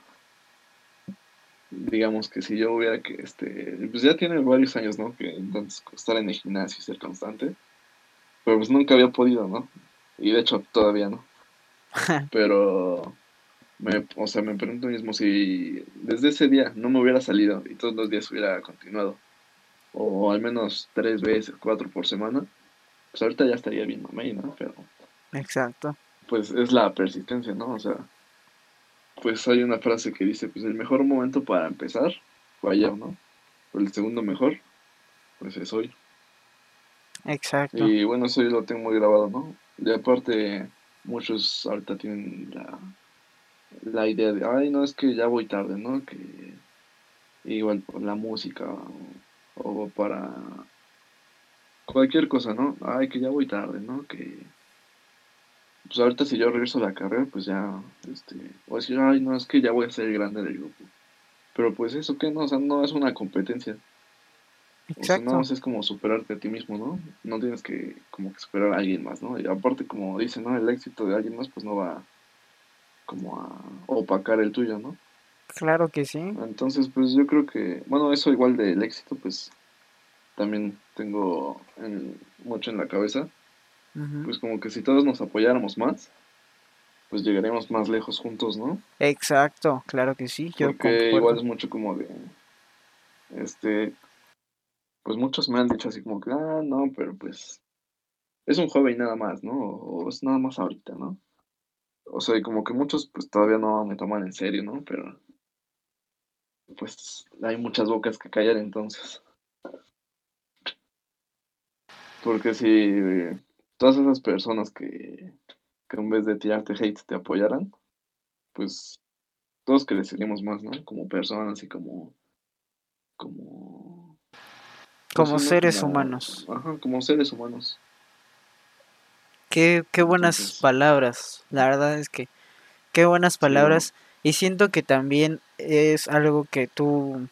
digamos que si yo hubiera que, este, pues ya tiene varios años, ¿no? Que entonces estar en el gimnasio y ser constante, pero pues nunca había podido, ¿no? Y de hecho todavía no. pero, me, o sea, me pregunto mismo si desde ese día no me hubiera salido y todos los días hubiera continuado, o al menos tres veces, cuatro por semana, pues ahorita ya estaría bien mamey, ¿no? Pero... Exacto. Pues es la persistencia, ¿no? O sea, pues hay una frase que dice, pues el mejor momento para empezar fue ayer, ¿no? Pero el segundo mejor, pues es hoy. Exacto. Y bueno, eso yo lo tengo muy grabado, ¿no? De aparte, muchos ahorita tienen la, la idea de, ay, no, es que ya voy tarde, ¿no? Que igual por la música o para cualquier cosa, ¿no? Ay, que ya voy tarde, ¿no? Que pues ahorita si yo regreso a la carrera, pues ya, este, a decir, ay, no, es que ya voy a ser el grande del grupo. Pero pues eso que no, o sea, no es una competencia. Exacto. O sea, no, es como superarte a ti mismo, ¿no? No tienes que como que superar a alguien más, ¿no? Y aparte, como dicen, ¿no? El éxito de alguien más, pues no va como a opacar el tuyo, ¿no? Claro que sí. Entonces, pues yo creo que, bueno, eso igual del éxito, pues también tengo mucho en la cabeza. Pues como que si todos nos apoyáramos más, pues llegaremos más lejos juntos, ¿no? Exacto, claro que sí. Yo Porque igual es mucho como de, este, pues muchos me han dicho así como que, ah, no, pero pues es un joven nada más, ¿no? O es nada más ahorita, ¿no? O sea, y como que muchos pues todavía no me toman en serio, ¿no? Pero pues hay muchas bocas que callar entonces. Porque si todas esas personas que, en vez de tirarte hate te apoyaran, pues todos creceríamos más, ¿no? Como personas y como... Como... Como pues seres humanos. Ajá, como seres humanos. Qué, qué buenas palabras. La verdad es que qué buenas palabras. Y siento que también es algo que tú,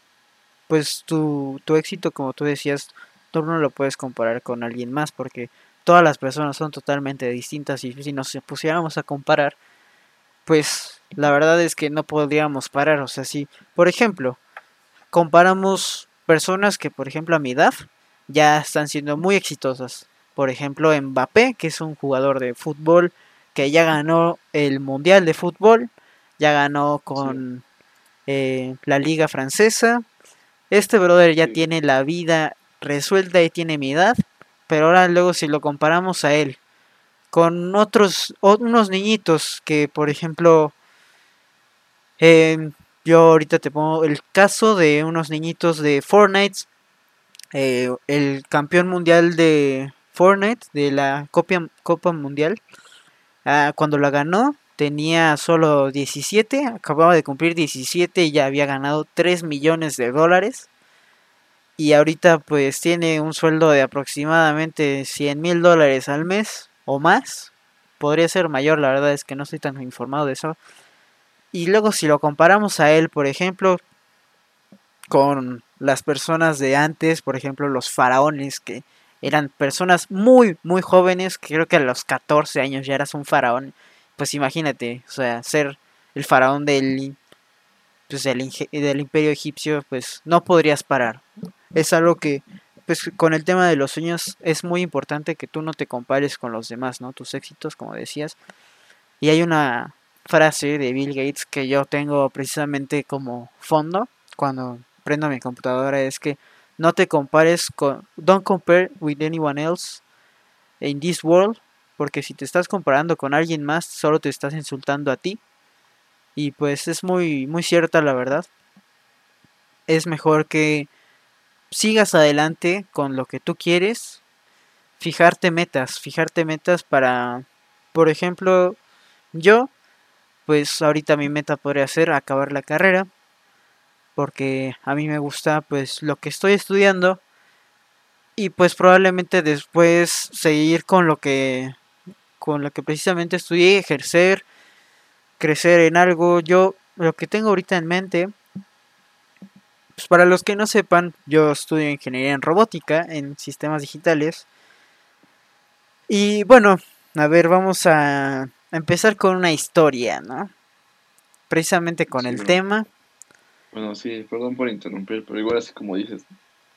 pues tu, tu éxito, como tú decías, tú no lo puedes comparar con alguien más porque todas las personas son totalmente distintas y si nos pusiéramos a comparar, pues la verdad es que no podríamos parar. O sea, si, por ejemplo, comparamos personas que, por ejemplo, a mi edad ya están siendo muy exitosas. Por ejemplo, Mbappé, que es un jugador de fútbol que ya ganó el Mundial de Fútbol, ya ganó con eh, la Liga Francesa. Este brother ya tiene la vida resuelta y tiene mi edad, pero ahora luego si lo comparamos a él con otros, unos niñitos que por ejemplo, em, yo ahorita te pongo el caso de unos niñitos de Fortnite, eh, el campeón mundial de Fortnite, de la Copa, Copa Mundial, ah, cuando la ganó tenía solo 17, acababa de cumplir 17 y ya había ganado 3 millones de dólares y ahorita pues tiene un sueldo de aproximadamente 100 mil dólares al mes o más. Podría ser mayor, la verdad es que no estoy tan informado de eso. Y luego si lo comparamos a él, por ejemplo, con las personas de antes, por ejemplo los faraones, que eran personas muy, muy jóvenes, que creo que a los 14 años ya eras un faraón. Pues imagínate, o sea, ser el faraón del, pues, del, imperio egipcio, pues no podrías parar es algo que, pues con el tema de los sueños es muy importante que tú no te compares con los demás, ¿no? Tus éxitos, como decías. Y hay una frase de Bill Gates que yo tengo precisamente como fondo cuando prendo mi computadora, es que no te compares con, don't compare with anyone else in this world, porque si te estás comparando con alguien más, solo te estás insultando a ti. Y pues es muy, muy cierta la verdad. Es mejor que sigas adelante con lo que tú quieres, fijarte metas, fijarte metas para, por ejemplo, yo, pues ahorita mi meta podría ser acabar la carrera porque a mí me gusta pues lo que estoy estudiando y pues probablemente después seguir con lo que con lo que precisamente estudié, ejercer, crecer en algo. Yo lo que tengo ahorita en mente pues para los que no sepan, yo estudio ingeniería en robótica, en sistemas digitales. Y bueno, a ver, vamos a empezar con una historia, ¿no? Precisamente con Sí, el tema. Bueno, sí, perdón por interrumpir, pero igual así como dices,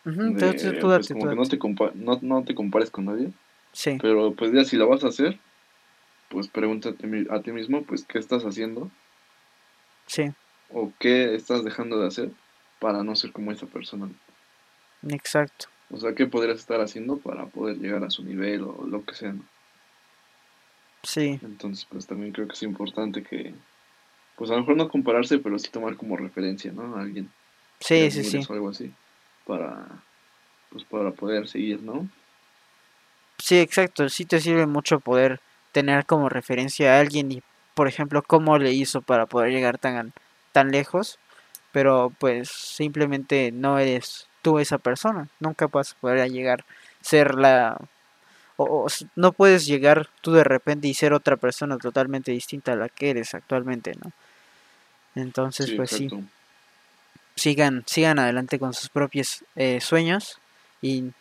Ujú, tú- de, tú- tú pues como que no te, compa- no, no te compares con nadie, Sí, pero pues ya si la vas a hacer, pues pregúntate a ti mismo, pues qué estás haciendo sí, o qué estás dejando de hacer para no ser como esa persona. exacto. O sea, qué podrías estar haciendo para poder llegar a su nivel o lo que sea, ¿no? Sí, Entonces, pues también creo que es importante que, pues a lo mejor no compararse, pero sí tomar como referencia, ¿no? A alguien sí, sí, sí. o algo así, para, pues para poder seguir, ¿no? Sí, exacto. Sí te sirve mucho poder tener como referencia a alguien y, por ejemplo, cómo le hizo para poder llegar tan, tan lejos. Pero pues simplemente no eres tú esa persona. Nunca vas a poder llegar ser la... O, no puedes llegar tú de repente y ser otra persona totalmente distinta a la que eres actualmente, ¿no? Entonces, Sí, pues sí, sigan, sigan adelante con sus propios eh, sueños y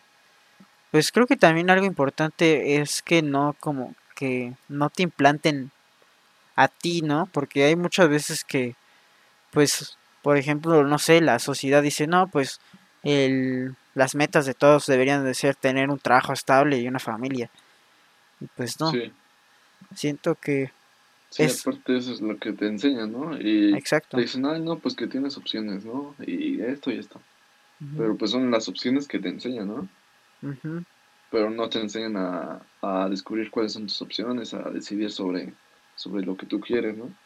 pues creo que también algo importante es que no como que no te implanten a ti, ¿no? Porque hay muchas veces que, pues, por ejemplo, no sé, la sociedad dice, no, pues, el, las metas de todos deberían de ser tener un trabajo estable y una familia. Y pues no, Sí, siento que sí, es aparte eso es lo que te enseñan, ¿no? Y exacto. te dicen, ay, no, pues que tienes opciones, ¿no? Y esto y esto. Pero pues son las opciones que te enseñan, ¿no? ujú, Pero no te enseñan a, a descubrir cuáles son tus opciones, a decidir sobre, sobre lo que tú quieres, ¿no?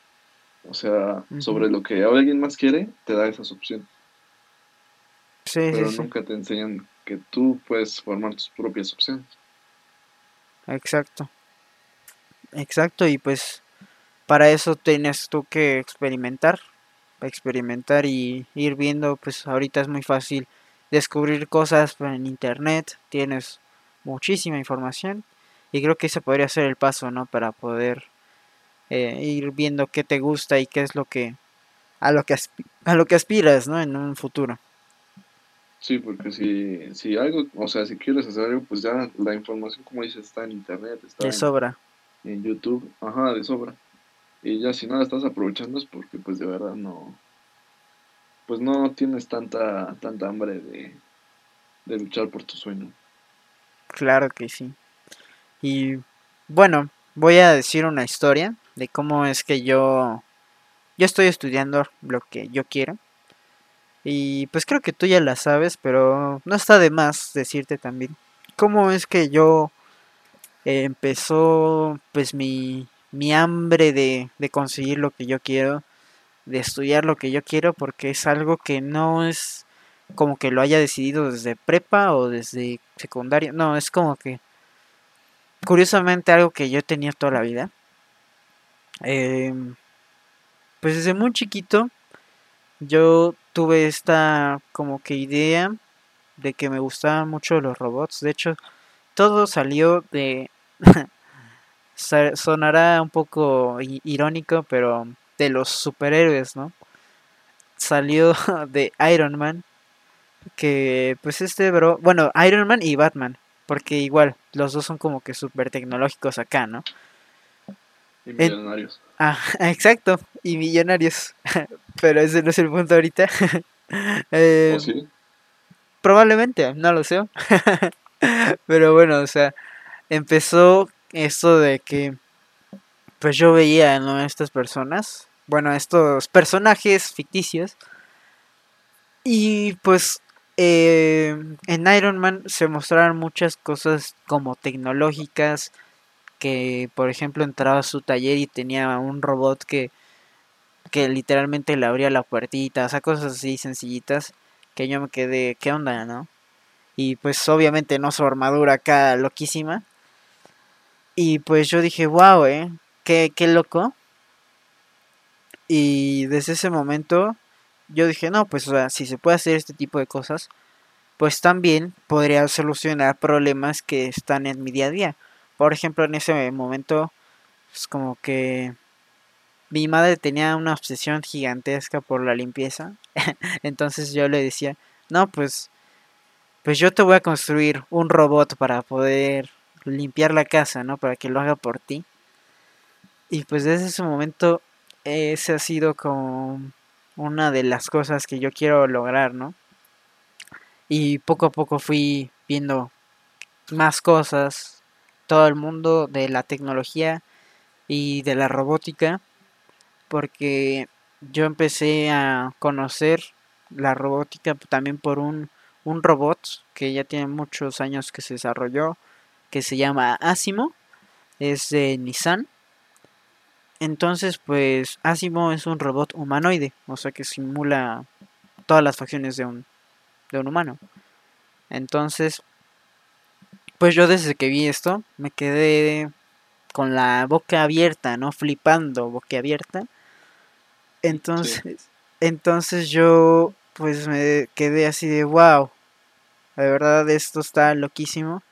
O sea, sobre lo que alguien más quiere, te da esas opciones. Sí, Pero sí, nunca te enseñan que tú puedes formar tus propias opciones. exacto. Exacto, y pues para eso tienes tú que experimentar, experimentar y ir viendo, pues ahorita es muy fácil descubrir cosas en internet, tienes muchísima información y creo que ese podría ser el paso, ¿no? Para poder eh, ir viendo qué te gusta y qué es lo que a lo que a lo que aspiras, ¿no? En un futuro. Sí, porque si, si algo, o sea, si quieres hacer algo, pues ya la información, como dices, está en internet, está De en, sobra. en YouTube, ajá, de sobra. Y ya si no la estás aprovechando es porque pues de verdad no, pues no tienes tanta, tanta hambre de, de luchar por tu sueño. Claro que sí. Y bueno, voy a decir una historia de cómo es que yo yo estoy estudiando lo que yo quiero. Y pues creo que tú ya la sabes, pero no está de más decirte también cómo es que yo empezó pues mi, mi hambre de, de conseguir lo que yo quiero, de estudiar lo que yo quiero, porque es algo que no es como que lo haya decidido desde prepa o desde secundaria, no, es como que curiosamente algo que yo tenía toda la vida. Em, pues desde muy chiquito yo tuve esta como que idea de que me gustaban mucho los robots. De hecho, todo salió de... sonará un poco irónico, pero de los superhéroes, ¿no? Salió de Iron Man, que pues este bro... Bueno, Iron Man y Batman, porque igual, los dos son como que súper tecnológicos acá, ¿no? Y En- millonarios. Ah, exacto, y millonarios. Pero ese no es el punto ahorita. Eh, probablemente, no lo sé. Pero bueno, o sea, empezó esto de que pues yo veía, ¿no? a Estas personas, bueno, estos personajes ficticios. Y pues eh, en Iron Man se mostraron muchas cosas como tecnológicas, que por ejemplo entraba a su taller y tenía un robot que, que literalmente le abría la puertita, o sea, cosas así sencillitas, que yo me quedé, ¿qué onda, no? Y pues obviamente no su armadura acá loquísima. Y pues yo dije, wow, eh, qué, qué loco. Y desde ese momento yo dije, no, pues o sea, si se puede hacer este tipo de cosas, pues también podría solucionar problemas que están en mi día a día. Por ejemplo, en ese momento, es como que mi madre tenía una obsesión gigantesca por la limpieza. Entonces yo le decía, no, pues, pues yo te voy a construir un robot para poder limpiar la casa, ¿no? Para que lo haga por ti. Y pues desde ese momento, ese ha sido como una de las cosas que yo quiero lograr, ¿no? Y poco a poco fui viendo más cosas, todo el mundo de la tecnología y de la robótica, porque yo empecé a conocer la robótica también por un, un robot que ya tiene muchos años que se desarrolló, que se llama Asimo, es de Nissan. Entonces, pues Asimo es un robot humanoide, o sea que simula todas las facciones de un, de un humano. Entonces, pues yo desde que vi esto me quedé con la boca abierta, ¿no? Flipando, boca abierta. Entonces, entonces yo pues me quedé así de wow. La verdad esto está loquísimo.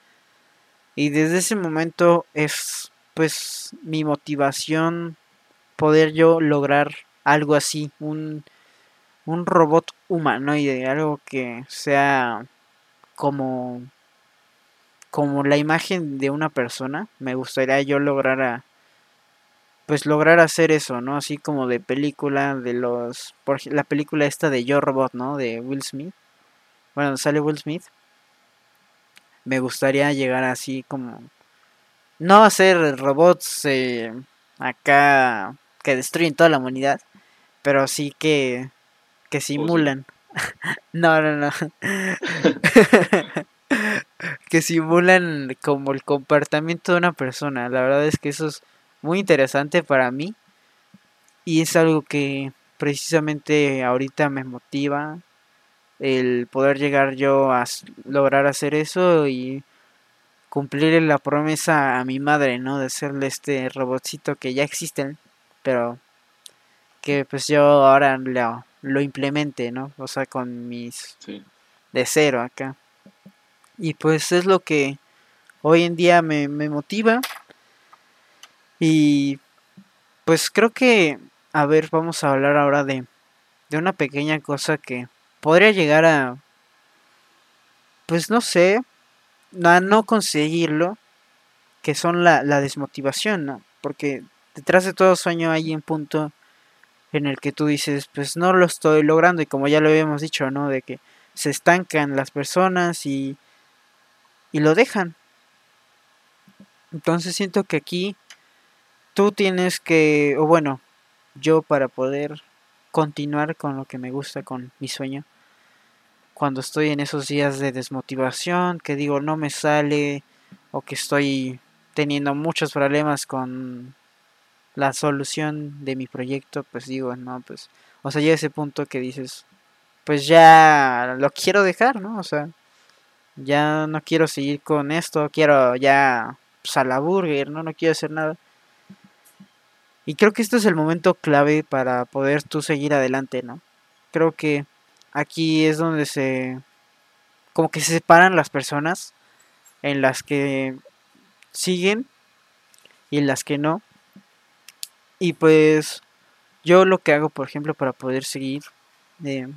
Y desde ese momento es pues mi motivación poder yo lograr algo así, un, un robot humanoide, algo que sea como como la imagen de una persona, me gustaría yo lograr a, pues lograr hacer eso, ¿no? Así como de película de los por la película esta de Yo Robot, ¿no? De Will Smith. Bueno, sale Will Smith. Me gustaría llegar así como no hacer robots eh, acá que destruyen toda la humanidad, pero sí que que simulan. no, no, no. que simulan como el comportamiento de una persona. La verdad es que eso es muy interesante para mí y es algo que precisamente ahorita me motiva el poder llegar yo a lograr hacer eso y cumplir la promesa a mi madre, ¿no? De hacerle este robotcito que ya existen, pero que pues yo ahora lo, lo implemente, ¿no? O sea, con mis de cero acá. Y pues es lo que hoy en día me, me motiva y pues creo que, a ver, vamos a hablar ahora de, de una pequeña cosa que podría llegar a, pues no sé, a no conseguirlo, que son la, la desmotivación, ¿no? Porque detrás de todo sueño hay un punto en el que tú dices, pues no lo estoy logrando y como ya lo habíamos dicho, ¿no? De que se estancan las personas y, y lo dejan. Entonces siento que aquí tú tienes que, o bueno, yo para poder continuar con lo que me gusta, con mi sueño, cuando estoy en esos días de desmotivación, que digo no me sale, o que estoy teniendo muchos problemas con la solución de mi proyecto, pues digo, no, pues, o sea, llega ese punto que dices, pues ya lo quiero dejar, ¿no? O sea, ya no quiero seguir con esto, quiero ya, pues a burger, ¿no? No quiero hacer nada. Y creo que este es el momento clave para poder tú seguir adelante, ¿no? Creo que aquí es donde se... como que se separan las personas en las que siguen y en las que no. Y pues yo lo que hago, por ejemplo, para poder seguir, eh,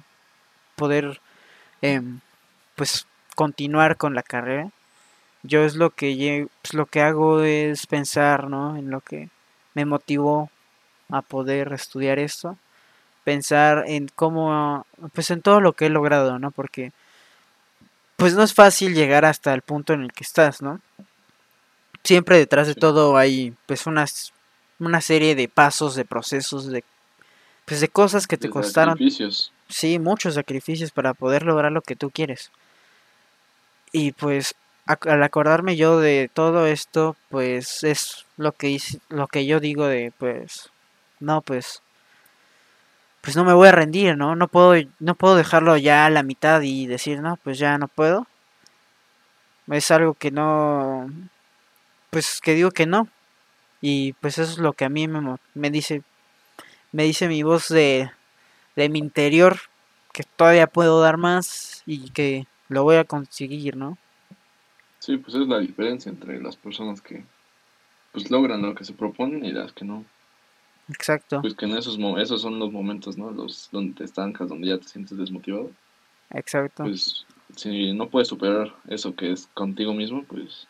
poder, em, pues, continuar con la carrera, yo es lo que, pues, lo que hago es pensar, ¿no? En lo que me motivó a poder estudiar esto, pensar en cómo, pues en todo lo que he logrado, ¿no? Porque pues no es fácil llegar hasta el punto en el que estás, ¿no? Siempre detrás de todo hay pues unas, una serie de pasos, de procesos, de pues de cosas que te costaron. Sacrificios. Sí, muchos sacrificios para poder lograr lo que tú quieres. Y pues al acordarme yo de todo esto, pues es lo que lo que yo digo de pues no, pues pues no me voy a rendir, ¿no? No puedo no puedo dejarlo ya a la mitad y decir, "No, pues ya no puedo." Es algo que no pues que digo que no. Y pues eso es lo que a mí me, me dice me dice mi voz de de mi interior que todavía puedo dar más y que lo voy a conseguir, ¿no? Sí, pues es la diferencia entre las personas que pues logran lo que se proponen y las que no. Exacto. Pues que en esos esos son los momentos, ¿no? Los donde te estancas, donde ya te sientes desmotivado. Exacto. Pues si no puedes superar eso que es contigo mismo, pues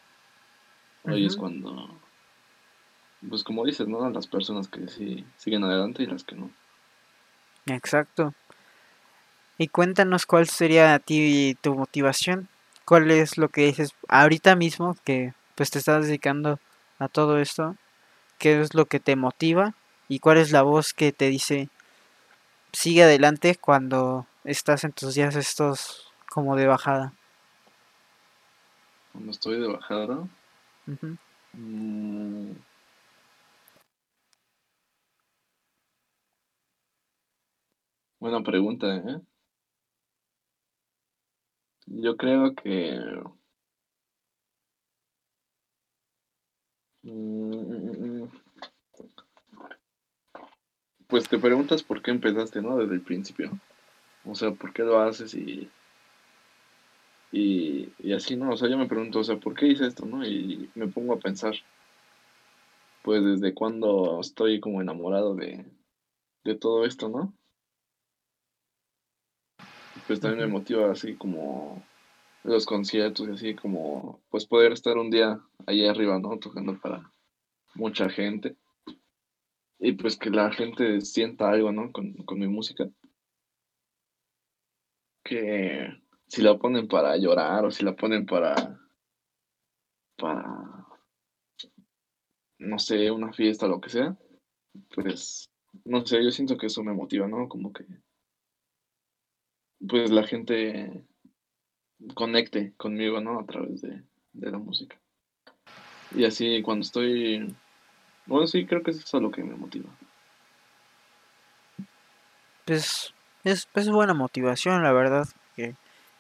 ahí es cuando pues como dices, ¿no? Las personas que sí siguen adelante y las que no. Exacto. Y cuéntanos cuál sería a ti tu motivación. ¿Cuál es lo que dices ahorita mismo que pues te estás dedicando a todo esto? ¿Qué es lo que te motiva? ¿Y cuál es la voz que te dice sigue adelante cuando estás en tus días estos como de bajada? Cuando estoy de bajada. Buena pregunta, ¿eh? Yo creo que... Mm, pues te preguntas por qué empezaste, ¿no? Desde el principio. O sea, ¿por qué lo haces y... Y, y así, ¿no? O sea, yo me pregunto, o sea, ¿por qué hice esto, no? Y me pongo a pensar, pues desde cuando estoy como enamorado de, de todo esto, ¿no? Pues también me motiva así como los conciertos y así como pues poder estar un día allá arriba, ¿no? Tocando para mucha gente. Y pues que la gente sienta algo, ¿no? Con, con mi música. Que si la ponen para llorar o si la ponen para para no sé, una fiesta o lo que sea, pues no sé, yo siento que eso me motiva, ¿no? Como que pues la gente conecte conmigo, ¿no? A través de, la música. Y así cuando estoy... Bueno, sí, creo que es eso lo que me motiva. Pues es, es buena motivación, la verdad, que,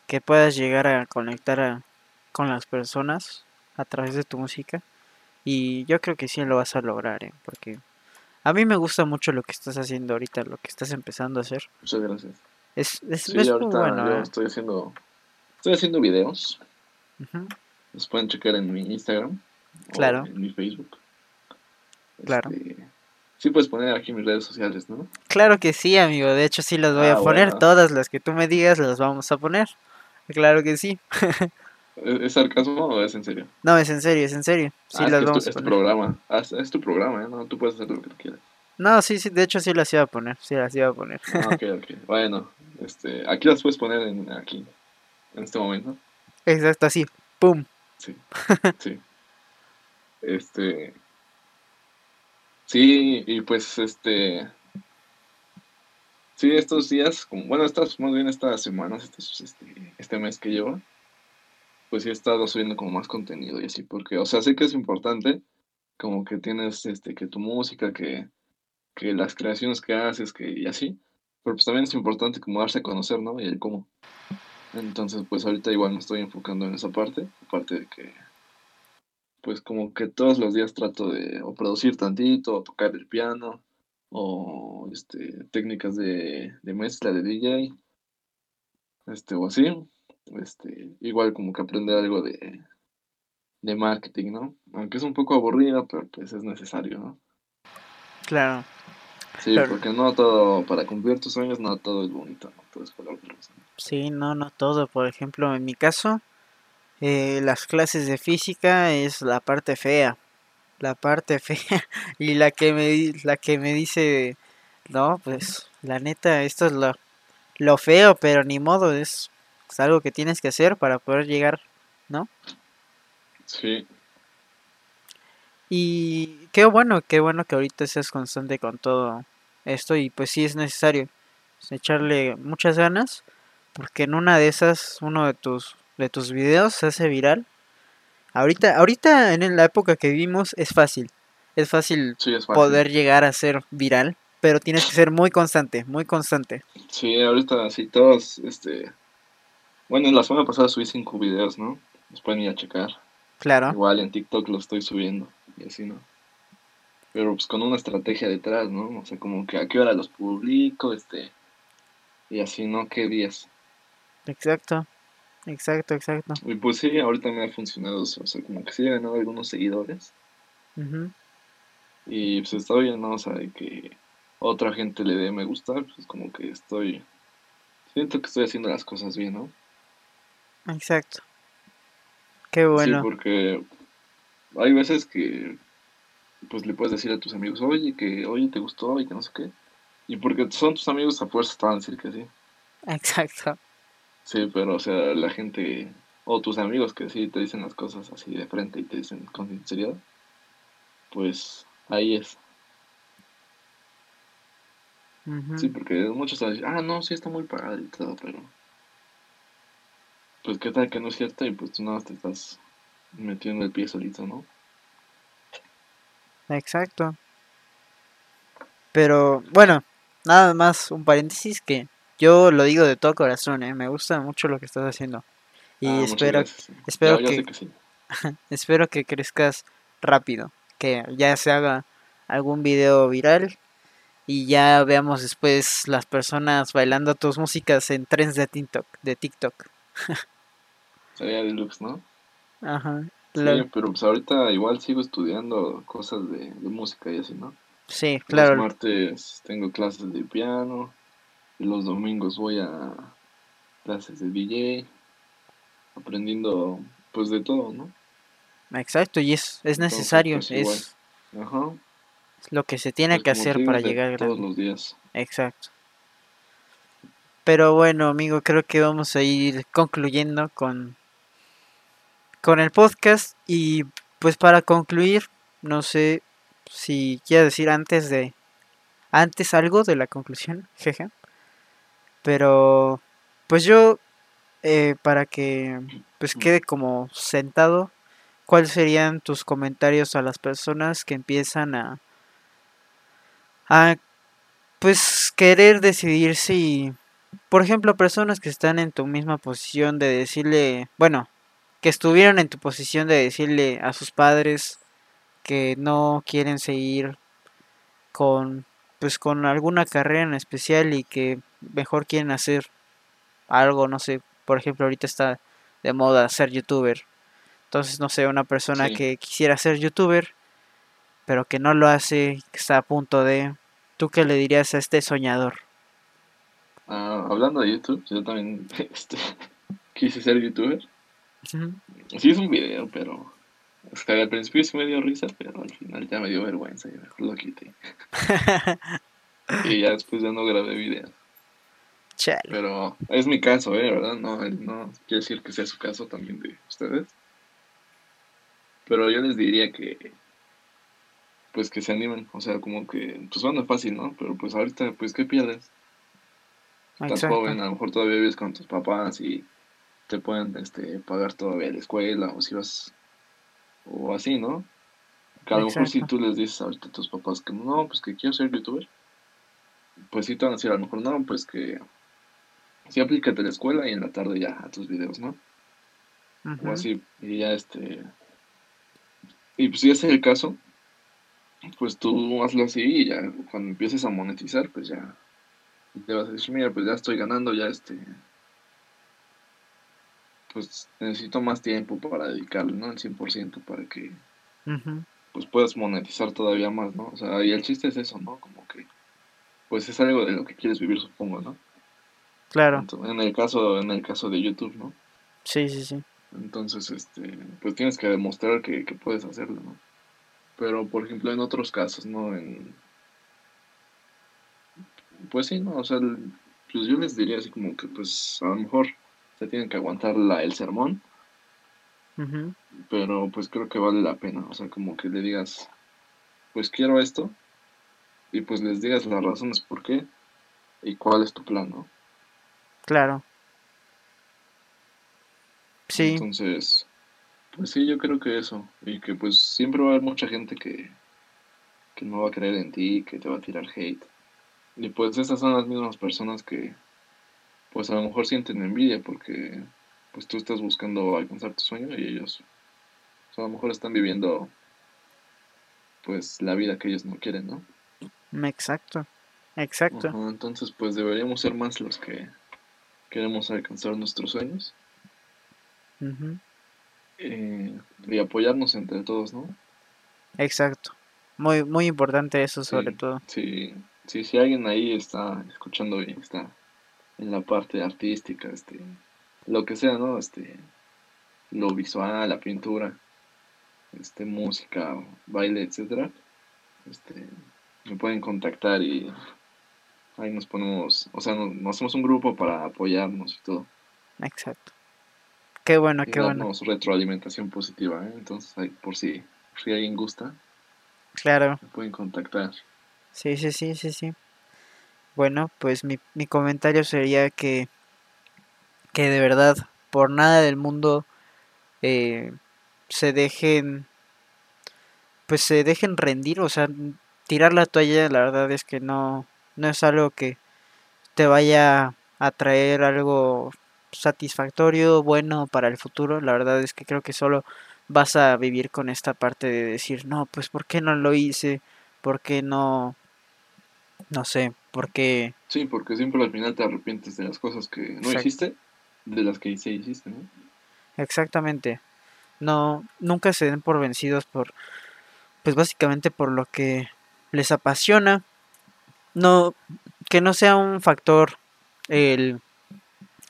que puedas llegar a conectar con las personas a través de tu música. Y yo creo que sí lo vas a lograr, ¿eh? porque a mí me gusta mucho lo que estás haciendo ahorita, lo que estás empezando a hacer. Muchas gracias. Es, es, muy bueno. Yo ¿eh? estoy haciendo, estoy haciendo videos. Los pueden checar en mi Instagram. Claro. en mi Facebook. Claro. Este, sí puedes poner aquí mis redes sociales, ¿no? Claro que sí, amigo. De hecho, sí las voy a ah, poner. Todas las que tú me digas las vamos a poner. Claro que sí. ¿Es sarcasmo o es en serio? No, es en serio, es en serio. Sí, ah, las vamos es tu programa. Ah, es tu programa, ¿eh? No, tú puedes hacer lo que quieras. No, sí, sí, de hecho sí las iba a poner. Sí las iba a poner. Ah, ok, ok. Bueno, este, aquí las puedes poner en, aquí, en este momento. Exacto, así, ¡pum! Sí, sí. Este, sí, y pues, este, sí, estos días, como, bueno, estas, más bien estas semanas, este, este, este mes que llevo, pues sí he estado subiendo como más contenido y así, porque, o sea, sé que es importante, como que tienes, este, que tu música, que, que las creaciones que haces, que, y así, pero pues también es importante como darse a conocer, ¿no? Y el cómo. Entonces, pues ahorita igual me estoy enfocando en esa parte, aparte de que, pues como que todos los días trato de o producir tantito, o tocar el piano, o este, técnicas de, de mezcla de DJ, este, o así, este, igual como que aprender algo de, de marketing, ¿no? Aunque es un poco aburrido, pero pues es necesario, ¿no? Claro. Sí, porque no todo, para cumplir tus sueños, no todo es bonito, no todo es color Sí, no, no todo. Por ejemplo, en mi caso, eh, las clases de física es la parte fea. La parte fea. y la que me, la que me dice, no, pues la neta, esto es lo, lo feo, pero ni modo, es, es algo que tienes que hacer para poder llegar, ¿no? Sí, y qué bueno, qué bueno que ahorita seas constante con todo esto y pues sí es necesario echarle muchas ganas porque en una de esas uno de tus de tus videos se hace viral. Ahorita ahorita en la época que vivimos es fácil. Es fácil, poder llegar a ser viral, pero tienes que ser muy constante, muy constante. Sí, ahorita sí todos este bueno, en la semana pasada subí cinco videos, ¿no? Los pueden ir a checar. Claro. Igual en TikTok lo estoy subiendo y así, ¿no? Pero pues con una estrategia detrás, ¿no? O sea, como que a qué hora los publico, este... y así, ¿no? ¿Qué días? Exacto, exacto, exacto. Y pues sí, ahorita me ha funcionado eso, o sea, como que sí he ganado algunos seguidores Ujú, y pues está bien, ¿no? O sea, de que otra gente le dé me gusta, pues como que estoy, siento que estoy haciendo las cosas bien, ¿no? Exacto. Qué Sí, bueno. porque hay veces que pues le puedes decir a tus amigos, oye, que, oye, te gustó y que no sé qué. Y porque son tus amigos, a fuerza te van a decir que sí. Exacto. Sí, pero o sea, la gente, o tus amigos que sí te dicen las cosas así de frente y te dicen con sinceridad, pues ahí es. Sí, porque muchos a decir, ah, no, sí está muy padre y todo, pero pues qué tal que no es cierto y pues tú nada más te estás metiendo el pie solito, ¿no? Exacto. Pero bueno, nada más un paréntesis que yo lo digo de todo corazón, ¿eh? Me gusta mucho lo que estás haciendo. Y Ah, espero, gracias. sí. espero Ya, ya sé que, que sí. espero que crezcas rápido. Que ya se haga algún video viral y ya veamos después las personas bailando tus músicas en trends de TikTok, de TikTok. Sería deluxe, ¿no? Ajá. Sí, lo- pero pues ahorita igual sigo estudiando cosas de, de música y así, ¿no? sí, Los claro. martes tengo clases de piano y los domingos voy a clases de DJ, aprendiendo pues de todo, ¿no? Exacto, y es, es necesario, pues es Ajá. lo que se tiene Pues que hacer para llegar todos grande. los días. Exacto. Pero bueno, amigo, creo que vamos a ir concluyendo con, con el podcast y pues para concluir, no sé si quieres decir antes de antes algo de la conclusión, jeje, pero pues yo eh, para que pues quede como sentado, ¿cuáles serían tus comentarios a las personas que empiezan a a pues querer decidir si por ejemplo, personas que están en tu misma posición de decirle, bueno, que estuvieron en tu posición de decirle a sus padres que no quieren seguir con pues con alguna carrera en especial y que mejor quieren hacer algo, no sé, por ejemplo, ahorita está de moda ser youtuber. Entonces, no sé, una persona Sí. que quisiera ser youtuber, pero que no lo hace, que está a punto de ¿Tú qué le dirías a este soñador? Ah, hablando de YouTube, yo también este, quise ser youtuber. Sí es un video, pero es que al principio sí me dio risa, pero al final ya me dio vergüenza y mejor lo quité. Y ya después ya no grabé videos. Chale. Pero es mi caso, ¿eh? ¿Verdad? No, no quiere decir que sea su caso también de ustedes. Pero yo les diría que, pues que se animen. O sea, como que, pues suena fácil, ¿no? Pero pues ahorita, pues, ¿qué pierdes? Estás joven, a lo mejor todavía vives con tus papás y te pueden, este, pagar todavía la escuela o si vas, o así, ¿no? Que a lo mejor si tú les dices ahorita a tus papás que no, pues que quiero ser youtuber, pues sí te van a decir a lo mejor no, pues que sí aplícate a la escuela y en la tarde ya a tus videos, ¿no? O así, y ya este. Y pues si ese es el caso, pues tú hazlo así y ya cuando empieces a monetizar, pues ya te vas a decir, mira, pues ya estoy ganando, ya este. Pues necesito más tiempo para dedicarle, ¿no? Al 100% para que pues puedas monetizar todavía más, ¿no? O sea, y el chiste es eso, ¿no? Como que pues es algo de lo que quieres vivir, supongo, ¿no? Claro. Entonces, en el caso en el caso de YouTube, ¿no? Sí, sí, sí. Entonces, este, pues tienes que demostrar que, que puedes hacerlo, ¿no? Pero, por ejemplo, en otros casos, ¿no? En, pues sí, ¿no? O sea, el- pues yo les diría así como que, pues, a lo mejor se tienen que aguantar la, el sermón, pero pues creo que vale la pena. O sea, como que le digas, pues quiero esto, y pues les digas las razones por qué y cuál es tu plan, ¿no? Claro. Sí, Entonces, pues sí, yo creo que eso. Y que pues siempre va a haber mucha gente que, que no va a creer en ti, que te va a tirar hate. Y pues esas son las mismas personas que pues a lo mejor sienten envidia porque pues tú estás buscando alcanzar tu sueño y ellos pues, a lo mejor están viviendo pues la vida que ellos no quieren, ¿no? exacto. Exacto. Ajá, entonces, pues deberíamos ser más los que queremos alcanzar nuestros sueños eh, y apoyarnos entre todos, ¿no? Exacto. Muy, muy importante eso sobre Sí, todo. sí, sí, si alguien ahí está escuchando y está en la parte artística, este, lo que sea, ¿no? Este, lo visual, la pintura, este, música, baile, etcétera, este, me pueden contactar y ahí nos ponemos, o sea, nos, nos hacemos un grupo para apoyarnos y todo, Exacto. Qué bueno, y qué bueno. retroalimentación positiva, ¿eh? Entonces, ahí, por si, por si alguien gusta, Claro. me pueden contactar. Sí, sí, sí, sí, sí. Bueno, pues mi, mi comentario sería que, que de verdad, por nada del mundo, eh, se dejen, pues se dejen rendir, o sea, tirar la toalla, la verdad es que no, no es algo que te vaya a traer algo satisfactorio, bueno para el futuro. La verdad es que creo que solo vas a vivir con esta parte de decir, no, pues ¿por qué no lo hice? ¿Por qué no? No sé, ¿por qué? Sí, porque siempre al final te arrepientes de las cosas que no Exacto. hiciste, de las que sí hiciste, ¿no? Exactamente. No, nunca se den por vencidos por, pues básicamente por lo que les apasiona. No, que no sea un factor el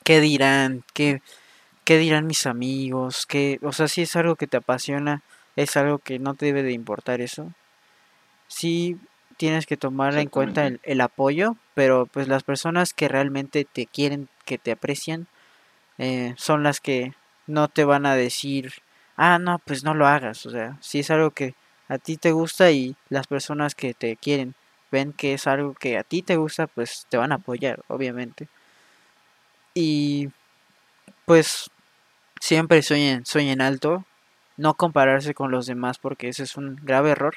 qué dirán, qué, qué dirán mis amigos, que, o sea, si es algo que te apasiona, es algo que no te debe de importar eso. Sí tienes que tomar en cuenta el, el apoyo, pero pues las personas que realmente te quieren, que te aprecian, eh, son las que no te van a decir, ah, no, pues no lo hagas. O sea, si es algo que a ti te gusta y las personas que te quieren ven que es algo que a ti te gusta, pues te van a apoyar, obviamente. Y pues siempre sueñen, sueñen alto, no compararse con los demás porque ese es un grave error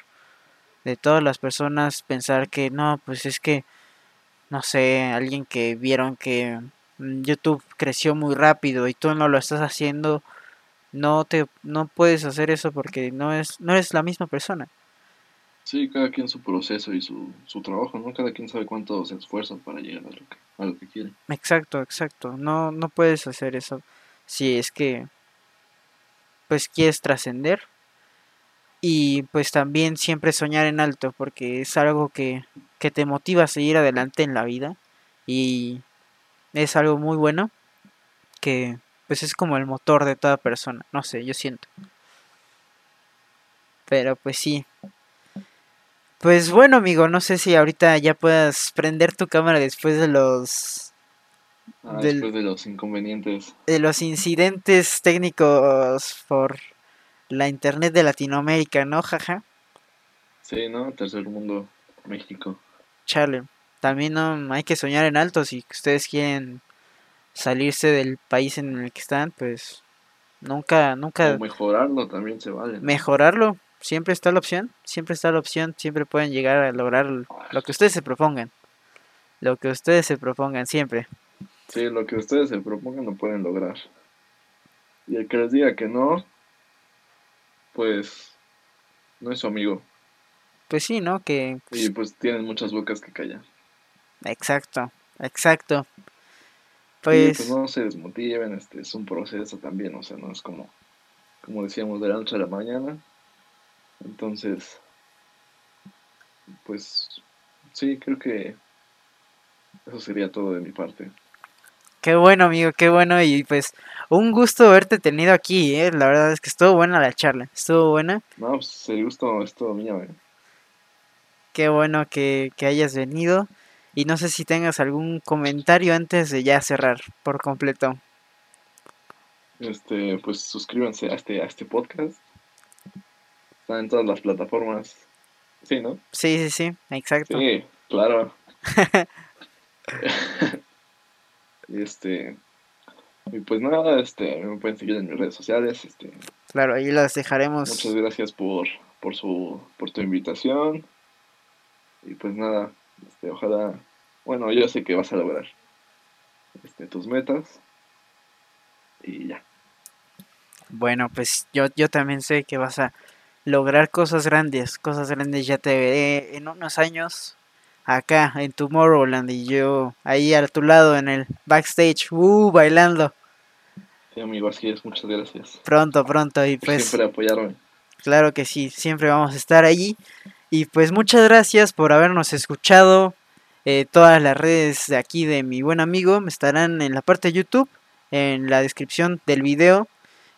de todas las personas pensar que no, pues es que, no sé, alguien que vieron que mm, YouTube creció muy rápido y tú no lo estás haciendo, no te, no puedes hacer eso porque no es, no eres la misma persona. Sí, cada quien su proceso y su, su trabajo, ¿no? Cada quien sabe cuánto se esfuerza para llegar a lo que, a lo que quiere. Exacto, exacto. No, no puedes hacer eso si es que pues quieres trascender y pues también siempre soñar en alto porque es algo que, que te motiva a seguir adelante en la vida y es algo muy bueno que pues es como el motor de toda persona, no sé, yo siento. Pero pues sí. Pues bueno, amigo, no sé si ahorita ya puedas prender tu cámara después de los Ah, del- después de los inconvenientes. de los incidentes técnicos por la internet de Latinoamérica, ¿no? Jaja. Sí, ¿no? Tercer mundo, México. Chale. También no hay que soñar en alto si ustedes quieren salirse del país en el que están, pues nunca, nunca O mejorarlo también se vale. ¿no? mejorarlo. Siempre está la opción, siempre está la opción, siempre pueden llegar a lograr lo que ustedes se propongan. Lo que ustedes se propongan siempre. Sí, lo que ustedes se propongan lo pueden lograr. Y el que les diga que no, pues no es su amigo. Pues sí, ¿no? Que Y pues tienen muchas bocas que callar. exacto, exacto. Y pues Pues no se desmotiven, este es un proceso también, o sea, no es como, como decíamos, de la noche a la mañana. Entonces, pues sí, creo que eso sería todo de mi parte. Qué bueno, amigo, qué bueno. Y pues, un gusto haberte tenido aquí, ¿eh? La verdad es que estuvo buena la charla. Estuvo buena. No, pues el gusto es todo mío, eh. Qué bueno que, que hayas venido. Y no sé si tengas algún comentario antes de ya cerrar por completo. Este, pues suscríbanse a este, a este podcast. Está en todas las plataformas. Sí, ¿no? Sí, sí, sí, exacto. Sí, claro. Y este, y pues nada, este, me pueden seguir en mis redes sociales. Este, Claro, ahí las dejaremos. muchas gracias por, por su, por tu invitación. Y pues nada, este, ojalá, bueno, yo sé que vas a lograr este, tus metas. Y ya. Bueno, pues yo, yo también sé que vas a lograr cosas grandes, cosas grandes. Ya te veré en unos años acá en Tomorrowland y yo ahí a tu lado en el backstage, uh, bailando. Sí, amigo, así es, muchas gracias. Pronto, pronto y pues siempre apoyarme. claro que sí, siempre vamos a estar allí. Y pues muchas gracias por habernos escuchado. Eh, todas las redes de aquí de mi buen amigo estarán en la parte de YouTube, en la descripción del video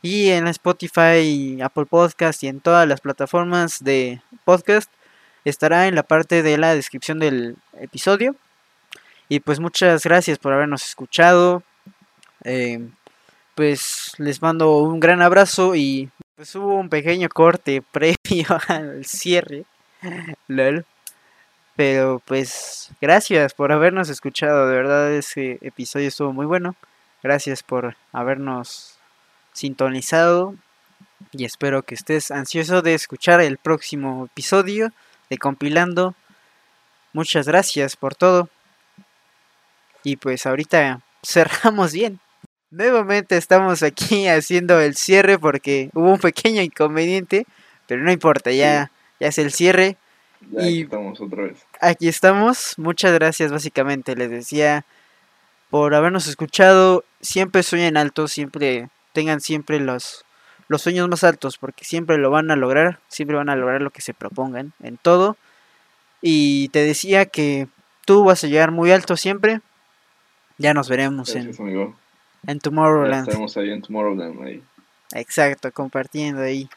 y en Spotify, Apple Podcast y en todas las plataformas de podcast estará en la parte de la descripción del episodio. Y pues muchas gracias por habernos escuchado. Eh, pues les mando un gran abrazo y pues hubo un pequeño corte previo al cierre. Pero pues gracias por habernos escuchado. De verdad ese episodio estuvo muy bueno. Gracias por habernos sintonizado. Y espero que estés ansioso de escuchar el próximo episodio de Compilando. Muchas gracias por todo. Y pues ahorita cerramos bien. Nuevamente estamos aquí haciendo el cierre porque hubo un pequeño inconveniente. Pero no importa, ya, ya es el cierre. Ya Y- aquí estamos otra vez. aquí estamos. Muchas gracias, básicamente. Les decía por habernos escuchado. Siempre sueñen alto, siempre tengan siempre los, los sueños más altos, porque siempre lo van a lograr. Siempre van a lograr lo que se propongan en todo. Y te decía que tú vas a llegar muy alto siempre. Ya nos veremos en, amigo. en Ya Tomorrowland. estaremos ahí en Tomorrowland. Ahí. Exacto, compartiendo ahí.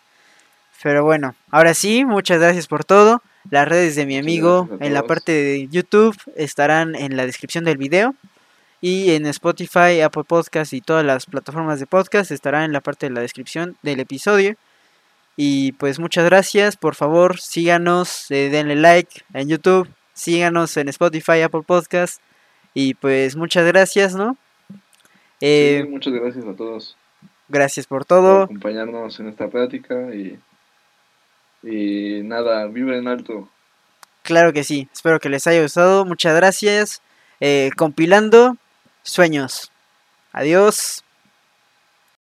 Pero bueno, ahora sí, muchas gracias por todo. Las redes de mi amigo en la parte de YouTube estarán en la descripción del video. Y en Spotify, Apple Podcast y todas las plataformas de podcast estarán en la parte de la descripción del episodio. Y pues muchas gracias, por favor síganos, eh, denle like en YouTube, síganos en Spotify, Apple Podcast. Y pues muchas gracias, ¿no? Eh, Sí, muchas gracias a todos gracias por por todo. acompañarnos en esta plática y, y nada, vive en alto. Claro que sí, espero que les haya gustado. Muchas gracias. Eh, compilando sueños. Adiós.